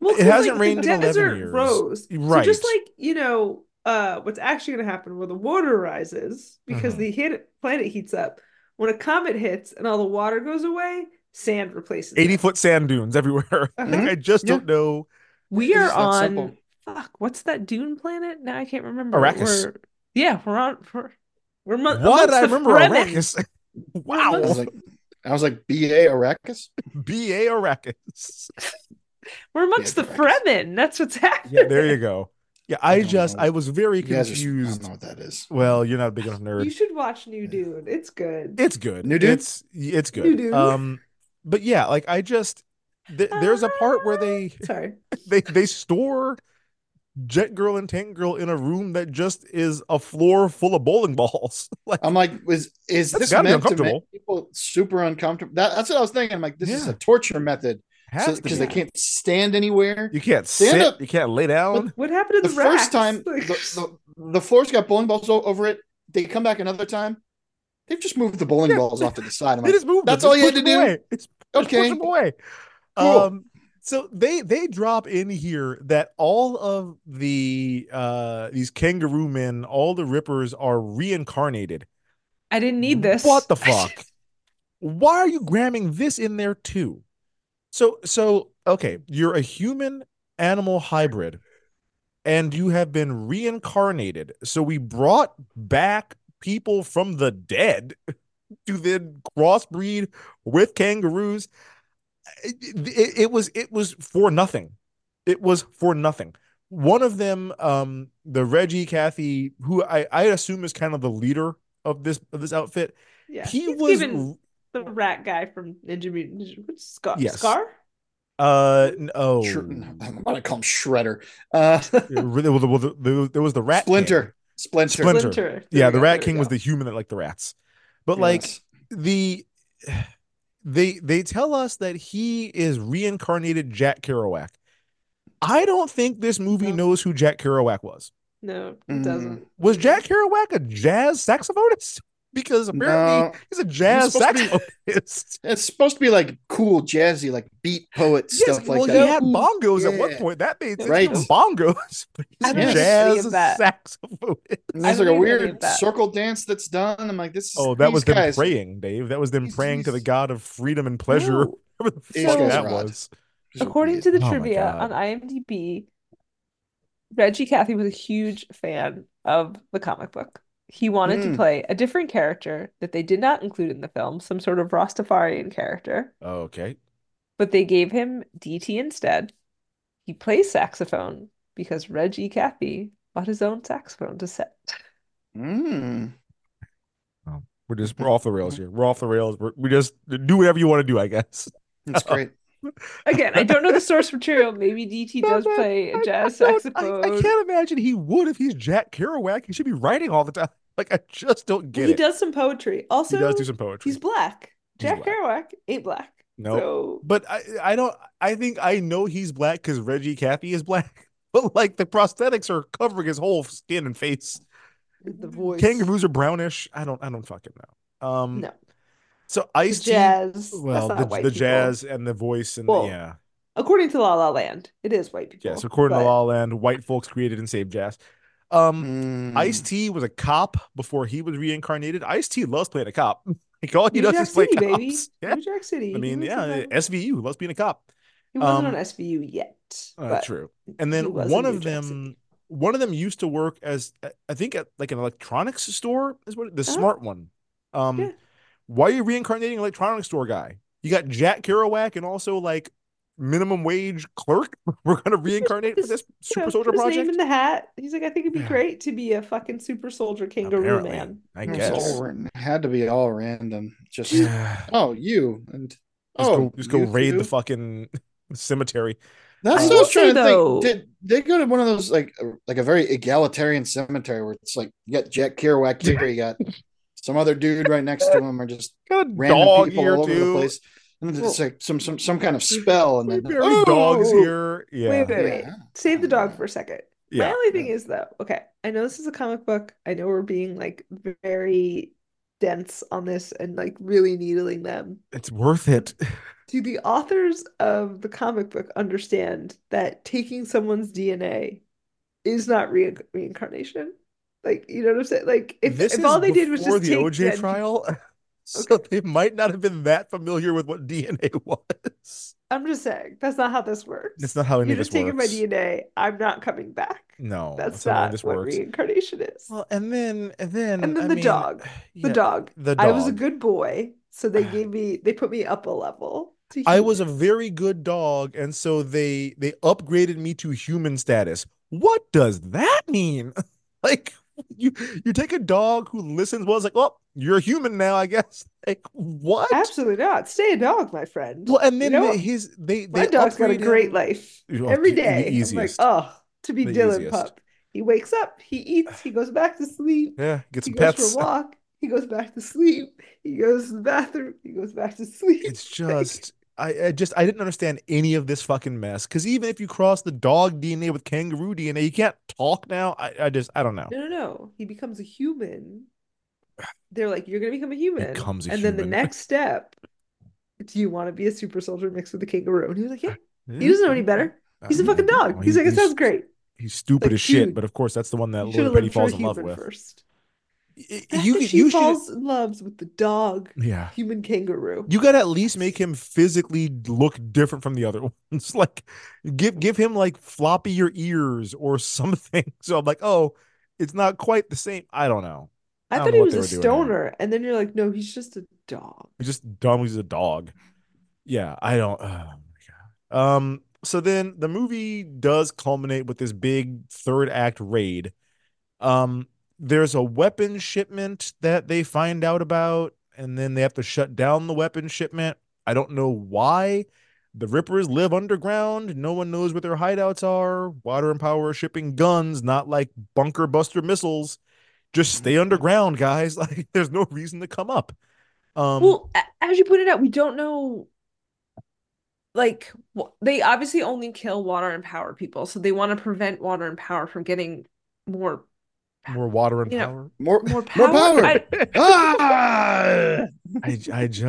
Well, It hasn't like, rained in 11 desert years. rose. So just like, you know, uh what's actually gonna happen where the water rises because Mhm. the hit planet heats up. When a comet hits and all the water goes away, sand replaces 80 it. foot sand dunes everywhere. Uh-huh. Like, I just Yeah. don't know. We are It's that on simple. fuck, what's that dune planet? Now I can't remember. Arrakis. We're, yeah, we're on we're, we're among- What? I remember Fremen. Arrakis. I wow. was like, I was like, B.A. Arrakis. B.A. Arrakis. We're amongst Yeah, the Arrakis. Fremen. That's what's happening. Yeah, there you go. Yeah, I I just, know. I was very You guys are. I confused. don't know what that is. Well, you're not a big enough nerd. You should watch New Dune. It's good. It's good. New Dude? It's it's good. New Dude. Um, but yeah, like I just th- there's a part where they Sorry. they they store Jet Girl and Tank Girl in a room that just is a floor full of bowling balls. like I'm like, is is this meant to make people super uncomfortable? That, that's what I was thinking. I'm like, this is a torture method because be. they can't stand anywhere. You can't Stand sit. up. You can't lay down. What happened to The the, first time, the, the, the floor's got bowling balls over it. They come back another time. They've just moved the bowling Yeah. balls off to the side. I'm They like, just moved. that's them. all Just you had to do? away. It's just push Okay. them away. Cool. Um, so they they drop in here that all of the uh these kangaroo men, all the rippers are reincarnated. I didn't need this. What the fuck? Why are you gramming this in there too? So so okay, you're a human animal hybrid and you have been reincarnated. So we brought back people from the dead to then crossbreed with kangaroos. It, it- it was it was for nothing. It was for nothing. One of them, um, the Reggie Kathy, who I, I assume is kind of the leader of this of this outfit, Yeah, he he's was given the rat guy from Ninja Mutant Ninja. What's Scar? Yes. Scar? Uh, n- oh, Shred- I'm about to call him Shredder. Uh, there was the, well, the- the- there was the rat. King. Splinter. Splinter. Splinter. Splinter. Yeah, the go, Rat King was the human that liked the rats. But like the they they tell us that he is reincarnated Jack Kerouac. I don't think this movie No. knows who Jack Kerouac was. No, it Mm. doesn't. Was Jack Kerouac a jazz saxophonist? Because apparently No. he's a jazz supposed to be- saxophonist. It's supposed to be like cool, jazzy, like beat poet Yes, stuff like well, that. he had bongos at one point. That made sense. Right. Bongos. But he's I a jazz any saxophonist. And there's like a weird circle dance that's done. I'm like, this is Oh, that these was them guys, praying, Dave. That was them These- praying to the god of freedom and pleasure. No. Whatever the fuck that are was. According to the Oh trivia God. on IMDb, Reggie Cathy was a huge fan of the comic book. He wanted to Mm. play a different character that they did not include in the film, some sort of Rastafarian character, Oh, okay. but they gave him DT instead. He plays saxophone because Reggie Cathy bought his own saxophone to set. Mm. We're just we're off the rails here. We're off the rails. We're, we just do whatever you want to do, I guess. That's great. Again, I don't know the source material. Maybe DT does play a I- jazz I don't- saxophone. I, I can't imagine he would if he's Jack Kerouac. He should be writing all the time. Like I just don't get He it. He does some poetry. Also, he does do some poetry. he's black. He's Jack black. Kerouac ain't black. No, So but I I don't. I think I know he's black because Reggie Cathy is black. But like the prosthetics are covering his whole skin and face. the voice. Kangaroos are brownish. I don't. I don't fucking know. Um. No. So Ice jazz. Well, the, the jazz and the voice and Well, yeah. According to La La Land, it is white people. Yes, according to but- La La Land, white folks created and saved jazz. Um, Mm. Ice T was a cop before he was reincarnated. Ice T loves playing a cop. Like all he New does Jack is play City, cops. baby. Yeah, New Jack City. I mean, yeah, in that- SVU loves being a cop. He wasn't um, on SVU yet. Uh, but true. And then one of them, City. one of them used to work as I think at like an electronics store. Is what the Uh-huh. smart one. Um, Yeah. Why are you reincarnating an electronics store guy? You got Jack Kerouac and also like minimum wage clerk. We're gonna reincarnate for this super know, soldier put his name project. in the hat. He's like, I think it'd be Yeah. great to be a fucking super soldier kangaroo Apparently, man. I It was guess. all ran- had to be all random. Just Yeah. oh, you and Just oh, go, just go you raid the fucking cemetery. That's I what I was trying to though- think. Did they go to one of those like like a very egalitarian cemetery where it's like you got Jack Kerouac here, you got some other dude right next to him, or just Got a random dog people all over the place. And it's like some some some kind of spell, and We then bury oh, dogs here. Yeah. Wait, wait, wait. Yeah. Save the dog for a second. My only thing is though, okay, I know this is a comic book. I know we're being like very dense on this and like really needling them. It's worth it. Do the authors of the comic book understand that taking someone's DNA is not re reincarnation? Like, you know what I'm saying? Like, if, this if all they did was just before the OJ dead trial. So they might not have been that familiar with what DNA was. I'm just saying, that's not how this works. It's not how any You're of just taking works. my DNA. I'm not coming back. No, That's of not this what works. reincarnation is. Well, and then and then And then I the mean, dog. The dog. The dog. I was a good boy, so they gave me they put me up a level to I was a very good dog, and so they they upgraded me to human status. What does that mean? like you you take a dog who listens well, it's like, well, you're a human now, I guess. Like what? Absolutely not. Stay a dog, my friend. Well, and then You know, his they my dog's got a great him- life. Oh, Every the- the. I'm like, easiest. oh, to be The Dylan easiest. pup. He wakes up, he eats, he goes back to sleep, Yeah, get he goes pets. for a walk, he goes back to sleep, he goes to the bathroom, he goes back to sleep. It's just I, I just I didn't understand any of this fucking mess. Because even if you cross the dog DNA with kangaroo DNA, you can't talk now. I, I just I don't know. No, no, no. He becomes a human. They're like, you're gonna become a human. Becomes a and then the next step, do you want to be a super soldier mixed with a kangaroo? And he was like, yeah. He doesn't know any better. He's a fucking dog. He's like, it sounds great. He's stupid Like, as shit, dude, but of course that's the one that Little Petty lived for a falls in love with. first. You she you should falls in love with the dog, yeah. human kangaroo. You got to at least make him physically look different from the other ones. Like give give him like floppier ears or something. So I'm like, oh, it's not quite the same. I don't know. I I don't thought know he was a stoner, and then you're like, no, he's just a dog. He's just dumb. He's a dog. Yeah, I don't. Oh my god. Um. So then the movie does culminate with this big third act raid. Um. There's a weapon shipment that they find out about, and then they have to shut down the weapon shipment. I don't know why. the Rippers live underground. No one knows what their hideouts are. Water and Power are shipping guns, not like bunker buster missiles. Just stay underground, guys. Like there's no reason to come up. Um, Well, as you pointed out, we don't know. Like, they obviously only kill water and power people, so they want to prevent water and power from getting more more water and you know, power. More more more power. power. I- ah! I, I just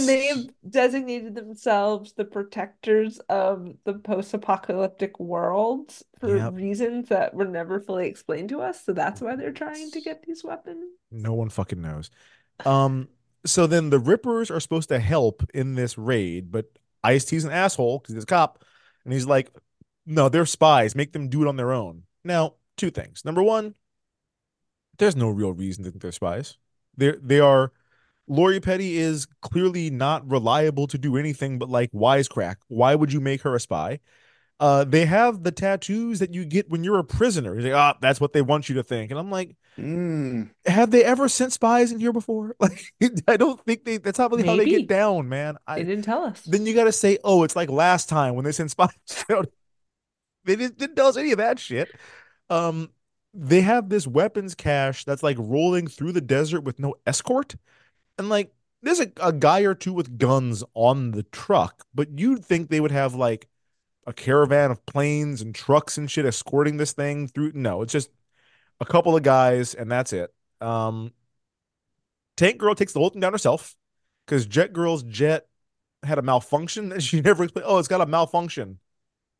and they have designated themselves the protectors of the post-apocalyptic worlds for Yep. reasons that were never fully explained to us. So that's why they're trying to get these weapons. No one fucking knows. Um, so then the Rippers are supposed to help in this raid, but Ice T's an asshole because he's a cop, and he's like, "No, they're spies. Make them do it on their own." Now, two things. Number one, there's no real reason to think they're spies. They're they are. Lori Petty is clearly not reliable to do anything but like wisecrack. Why would you make her a spy? Uh, they have the tattoos that you get when you're a prisoner. He's like, ah, that's what they want you to think. And I'm like, Mm. have they ever sent spies in here before? Like, I don't think they. That's not really how they get down, man. They I, didn't tell us. then you got to say, oh, it's like last time when they sent spies. They don't- they didn't, didn't tell us any of that shit. Um, they have this weapons cache that's like rolling through the desert with no escort, and like there's a, a guy or two with guns on the truck, but you'd think they would have like a caravan of planes and trucks and shit escorting this thing through. No, it's just a couple of guys, and that's it. Um, Tank Girl takes the whole thing down herself because Jet Girl's jet had a malfunction and she never explained. Oh, it's got a malfunction.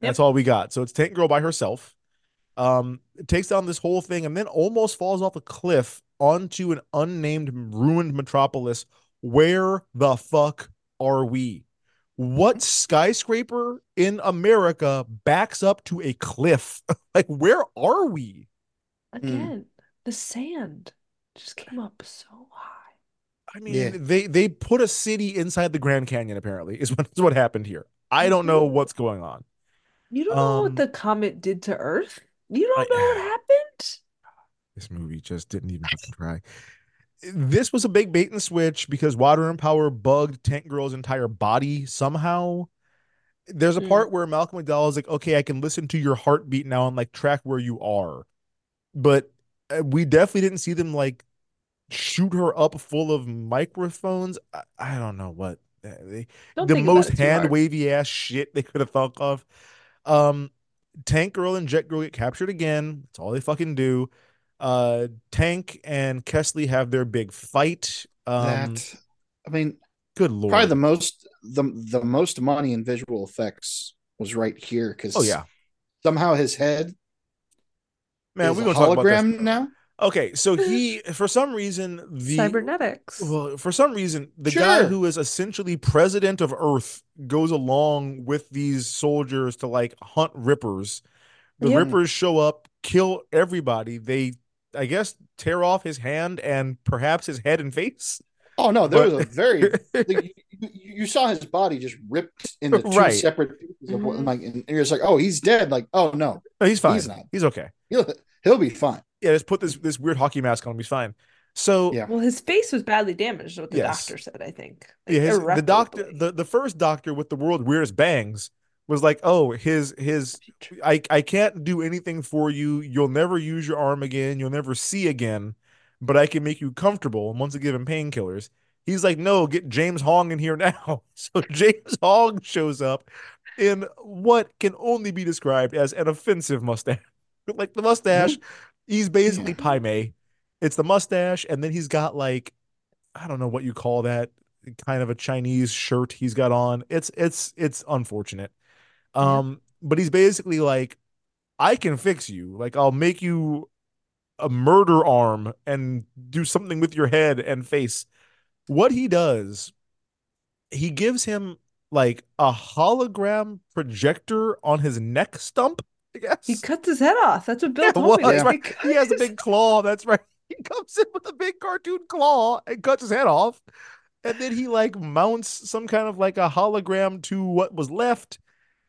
That's all we got. So it's Tank Girl by herself. Um, it takes down this whole thing and then almost falls off a cliff onto an unnamed ruined metropolis. Where the fuck are we? What skyscraper in America backs up to a cliff? like, where are we? Again, the sand just came up so high. I mean, Yeah. they they put a city inside the Grand Canyon. Apparently, is what is what happened here. I don't know what's going on. You don't know Um, what the comet did to Earth? You don't I- know what happened? This movie just didn't even try. This was a big bait and switch because Water and Power bugged Tank Girl's entire body somehow. There's a Mm. part where Malcolm McDowell is like, "Okay, I can listen to your heartbeat now and like track where you are," but uh, we definitely didn't see them like shoot her up full of microphones. I, I don't know what uh, they the most hand wavy ass shit they could have thought of. Um, Tank Girl and Jet Girl get captured again. That's all they fucking do. Uh, Tank and Kesslee have their big fight. Um, that I mean, good lord. probably the most the the most money in visual effects was right here because oh yeah, somehow his head man. We're gonna talk about this. hologram now. Okay, so he for some reason the Cybernetics. Well, for some reason, the guy who is essentially president of Earth goes along with these soldiers to like hunt rippers. The Yeah. rippers show up, kill everybody. They, I guess, tear off his hand and perhaps his head and face. Oh no, there But- was a very like, you, you saw his body just ripped into two Right. separate pieces of what, Mhm. like, and you're just like, oh, he's dead. Like, oh no, No, he's fine. He's not. He's, okay. he'll he'll be fine. Yeah, just put this this weird hockey mask on him. He's fine. So Yeah. Well, his face was badly damaged, what the Yes. doctor said, I think. Like, yeah, his, the doctor, the, the first doctor with the world weirdest bangs was like, oh, his his I I can't do anything for you. You'll never use your arm again. You'll never see again, but I can make you comfortable. And once I give him painkillers, he's like, no, get James Hong in here now. So James Hong shows up in what can only be described as an offensive mustache. like the mustache, mm-hmm. He's basically Pai Mei. It's the mustache, and then he's got like, I don't know what you call that, kind of a Chinese shirt he's got on. It's it's it's unfortunate. Yeah. Um, but he's basically like, I can fix you. Like, I'll make you a murder arm and do something with your head and face. What he does, he gives him like a hologram projector on his neck stump, Guess. He cuts his head off. That's what Bill Yeah, told well, he right. He has a big claw. That's right. He comes in with a big cartoon claw and cuts his head off. And then he like mounts some kind of like a hologram to what was left.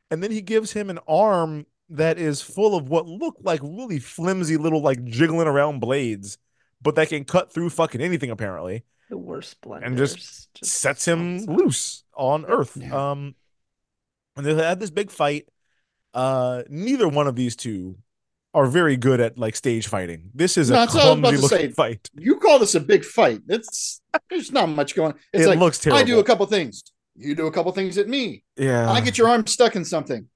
And then he gives him an arm that is full of what look like really flimsy little like jiggling around blades, but that can cut through fucking anything apparently. the worst blenders. And just Sets him loose on Earth. Yeah. Um and they had this big fight. Uh, neither one of these two are very good at like stage fighting. This is No, a that's what I was about clumsy looking say. fight. You call this a big fight. It's there's not much going. It's It like looks I do a couple things. You do a couple things at me. Yeah, I get your arm stuck in something.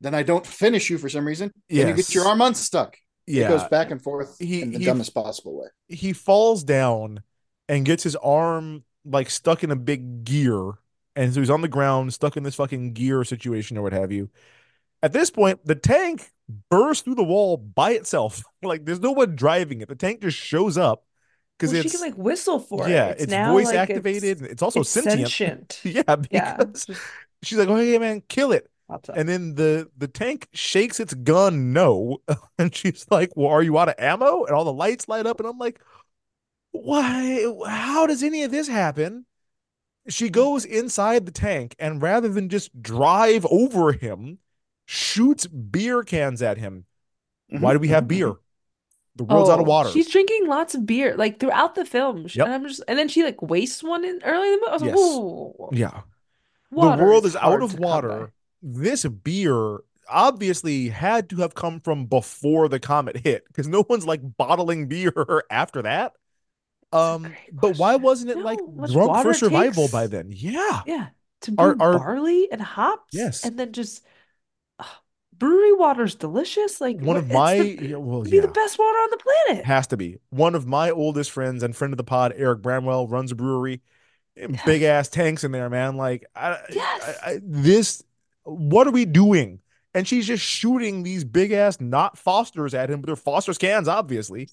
Then I don't finish you for some reason. Then you get your arm unstuck. yeah. It goes back and forth He- in the he- dumbest possible way. he falls down and gets his arm like stuck in a big gear. And so he's on the ground, stuck in this fucking gear situation or what have you. At this point, the tank bursts through the wall by itself. Like there's no one driving it. The tank just shows up because Well, she can like whistle for it. yeah, it. it's, now, voice like, activated. It's, also it's sentient. sentient. yeah, Yeah. because she's like, "Oh, hey man, kill it." And then the the tank shakes its gun no, and she's like, "Well, are you out of ammo?" And all the lights light up, and I'm like, "Why? How does any of this happen?" She goes inside the tank, and rather than just drive over him, shoots beer cans at him. Why do we have beer? The world's out of Oh, water. She's drinking lots of beer, like throughout the film. Yep. And I'm just, and then she like wastes one in early in the movie. I was like, Yes. "Ooh, Yeah. water the world is hard out of to come by." water. This beer obviously had to have come from before the comet hit because no one's like bottling beer after that. Um, but why wasn't it You like know drunk for survival takes? by then? Yeah. Yeah, to brew our- barley and hops. Yes. and then just brewery water's delicious. Like One of my the, yeah, well, it'd be yeah, the best water on the planet. has to be one of my oldest friends and friend of the pod, Eric Bramwell, runs a brewery. Yes. Big ass tanks in there, man. Like, I, Yes. I, I, this, what are we doing? And she's just shooting these big ass not Fosters at him, but they're Foster's cans, obviously.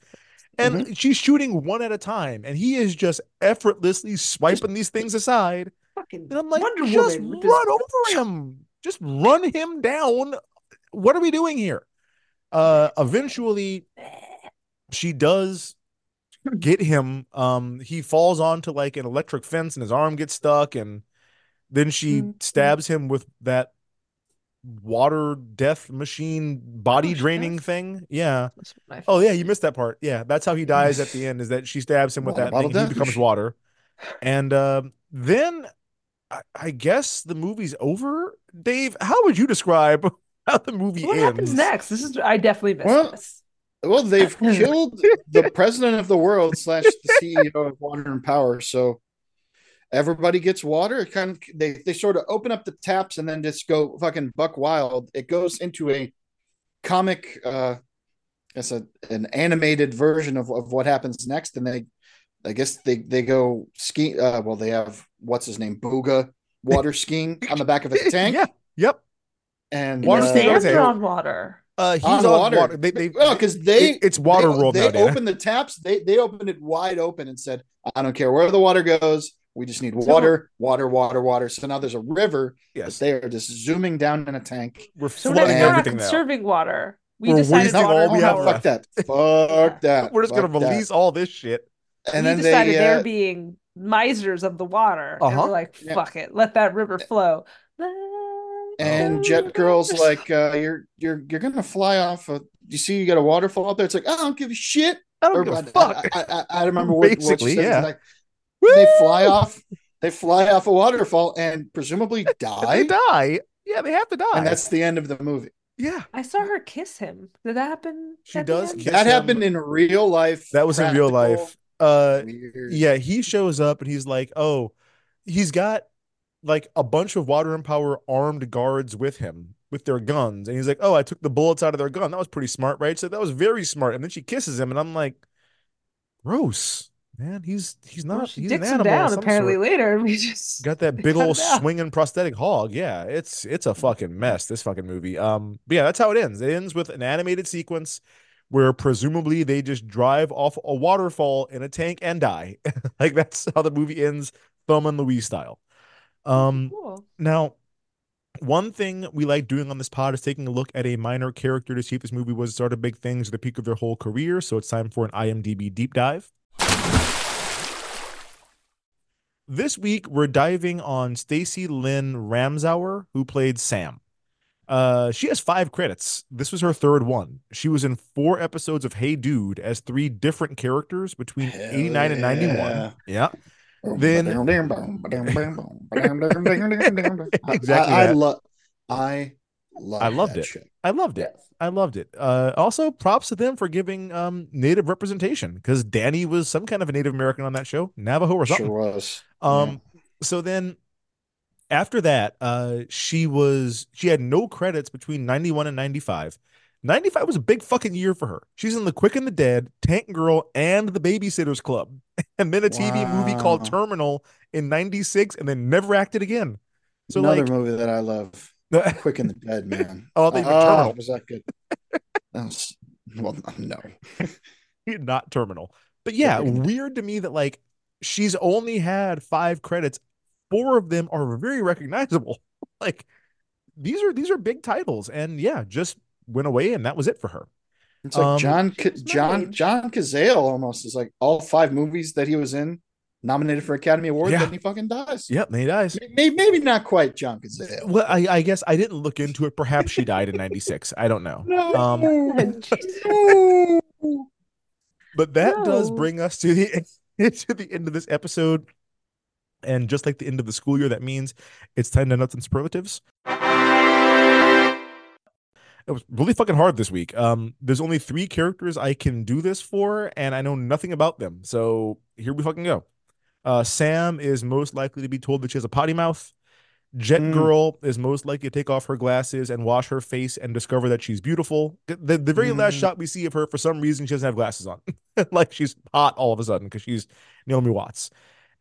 And Mm-hmm. she's shooting one at a time, and he is just effortlessly swiping these things aside. Fucking And I'm like, Wonder just Woman run over him. Just run him down. What are we doing here? Uh eventually she does get him. Um he falls onto like an electric fence and his arm gets stuck and then she Mhm. stabs him with that water death machine body Oh, draining does? thing. Yeah. Oh yeah, you missed that part. Yeah, that's how he dies at the end. Is that she stabs him with Water that bottle thing. He becomes water, and um, then I, I guess the movie's over. Dave, how would you describe how the movie What ends? happens next? This is I definitely missed Well, this. Well, they've killed the president of the world slash the CEO of Water and Power. So everybody gets water. It kind of they they sort of open up the taps and then just go fucking buck wild. It goes into a comic, uh, it's a an animated version of, of what happens next. And they, I guess they they go ski. Uh, well, they have what's his name, Booga, water skiing on the back of a tank. yeah. Yep. And Water Water uh, skiing on stands his are tank. on water. Uh, he's on on water. water. They, they, well, because they it- it's water they, world they now, opened the taps. They they opened it wide open and said, "I don't care where the water goes. We just need water, water, water, water." So now there's a river Yes, they are just zooming down in a tank. we're So flooding not, we're not everything now. conserving water. We We're decided wasting water all we and have power. fuck that. Fuck that. We're just gonna Fuck that. release all this shit. And we then decided they, they, uh, are being misers of the water. Uh-huh. we're like, Yeah. fuck it. Let that river flow. Let and Jet Girl's like, uh, "You're you're you're gonna fly off. A, you see, you got a waterfall up there. It's like I don't give a shit. I don't Or, give a I, fuck. I, I, I remember what, what Basically, she said. yeah. Like, they fly off. They fly off a waterfall and presumably they die. die. Yeah, they have to die. and that's the end of the movie. yeah. I saw her kiss him. Did that happen? She does kiss that him. happened in real life. That was in real life. Uh, weird. yeah, he shows up and he's like, "Oh, he's got like a bunch of water and power armed guards with him with their guns." And he's like, "Oh, I took the bullets out of their gun. That was pretty smart, right?" So that was very smart. And then she kisses him, and I'm like, "Gross, man. He's he's not. she he's an dicks him animal down apparently sort. later. We just Got that big old swinging prosthetic hog. Yeah, it's it's a fucking mess. This fucking movie. Um, but yeah, that's how it ends. It ends with an animated sequence where presumably they just drive off a waterfall in a tank and die. like that's how the movie ends, Thelma and Louise style. Um, Cool. now, one thing we like doing on this pod is taking a look at a minor character to see if this movie was sort of big things at the peak of their whole career. So it's time for an IMDb deep dive. This week we're diving on Stacy Linn Ramsower, who played Sam. Uh, she has five credits. This was her third one. She was in four episodes of Hey Dude as three different characters between Hell 89 and 91. yeah. Yeah. Then- exactly I, I love I love I loved it. show. I loved it. I loved it. Uh, also, props to them for giving um, Native representation because Danny was some kind of a Native American on that show, Navajo or something. Sure was. Um, so then after that, uh, she was she had no credits between 91 and 95. 95 was a big fucking year for her. She's in The Quick and the Dead, Tank Girl, and The Babysitters Club, and then a TV movie called Terminal in 96, and then never acted again. So Another like, movie that I love. Quick and the Dead, man. Oh, Ah, Terminal. was that good? That was, well, no. not terminal. But yeah, weird to me that like she's only had five credits. Four of them are very recognizable. Like these are these are big titles, and yeah, just went away, and that was it for her. It's like Um, John Ca- John. John Cazale almost is like all five movies that he was in nominated for Academy Award, Yeah. then he fucking dies. Yep, and he dies. Maybe, maybe not quite John Cazale. Well, I, I guess I didn't look into it. Perhaps she died in '96. I don't know. No. Um, No. But that does bring us to the to the end of this episode. And just like the end of the school year, that means it's time to nuts and superlatives. It was really fucking hard this week. Um, there's only three characters I can do this for, and I know nothing about them. So here we fucking go. Uh, Sam is most likely to be told that she has a potty mouth. Jet Mm. Girl is most likely to take off her glasses and wash her face and discover that she's beautiful. The, the very last Mm. shot we see of her, for some reason, she doesn't have glasses on. like she's hot all of a sudden because she's Naomi Watts.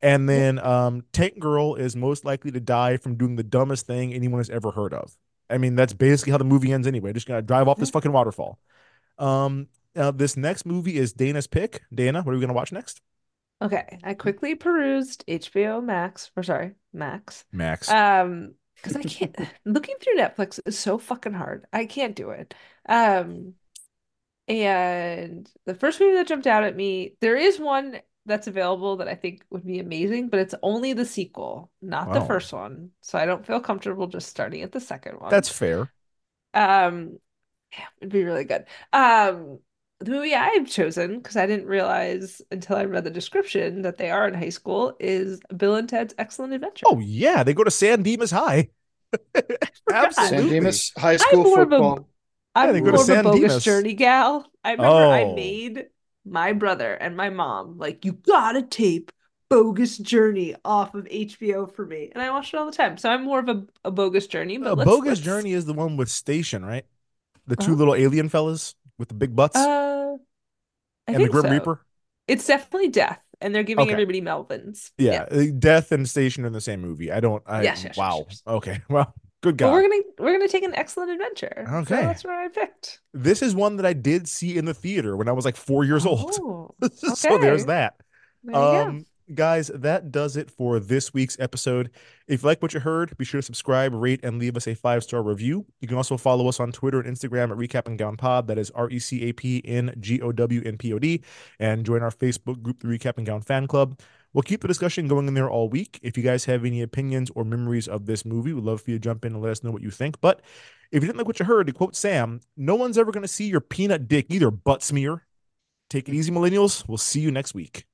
And then um, Tank Girl is most likely to die from doing the dumbest thing anyone has ever heard of. I mean, that's basically how the movie ends anyway. Just gonna drive off this fucking waterfall. Um, now this next movie is Dana's pick. Dana, what are we gonna watch next? Okay, I quickly perused HBO Max, or sorry, Max. Max. Um, because I can't looking through Netflix is so fucking hard. I can't do it. Um, and the first movie that jumped out at me, there is one that's available that I think would be amazing, but it's only the sequel, not the first one. So I don't feel comfortable just starting at the second one. That's fair. Um, yeah, it'd be really good. Um, the movie I've chosen, because I didn't realize until I read the description that they are in high school, is Bill and Ted's Excellent Adventure. Oh yeah, they go to San Dimas High. forgot. San Dimas High I'm School more of a- football. I'm they go to more of a bogus Dimas. journey gal. I remember I Oh. made my brother and my mom like, you gotta tape Bogus Journey off of HBO for me, and I watched it all the time. So I'm more of a, a bogus journey. But A let's, bogus let's- journey is the one with Station, right? The two Uh-huh. little alien fellas with the big butts Uh, I and the Grim so. Reaper. It's definitely death, and they're giving Okay. everybody Melvins. Yeah, uh, Death and Station are in the same movie. I don't. I, Yes, yes, yes, wow. yes. Okay. Well, good But God. we're gonna we're gonna take an excellent adventure. So Okay. that's what I picked. This is one that I did see in the theater when I was like four years old. Oh, so there's that. there go. Um, guys, that does it for this week's episode. If you like what you heard, be sure to subscribe, rate, and leave us a five star review. You can also follow us on Twitter and Instagram at Recap and Gown Pod. That is R E C A P N G O W N P O D. And join our Facebook group, the Recap and Gown Fan Club. We'll keep the discussion going in there all week. If you guys have any opinions or memories of this movie, we'd love for you to jump in and let us know what you think. But if you didn't like what you heard, to quote Sam, no one's ever going to see your peanut dick either, butt smear. Take it easy, millennials. We'll see you next week.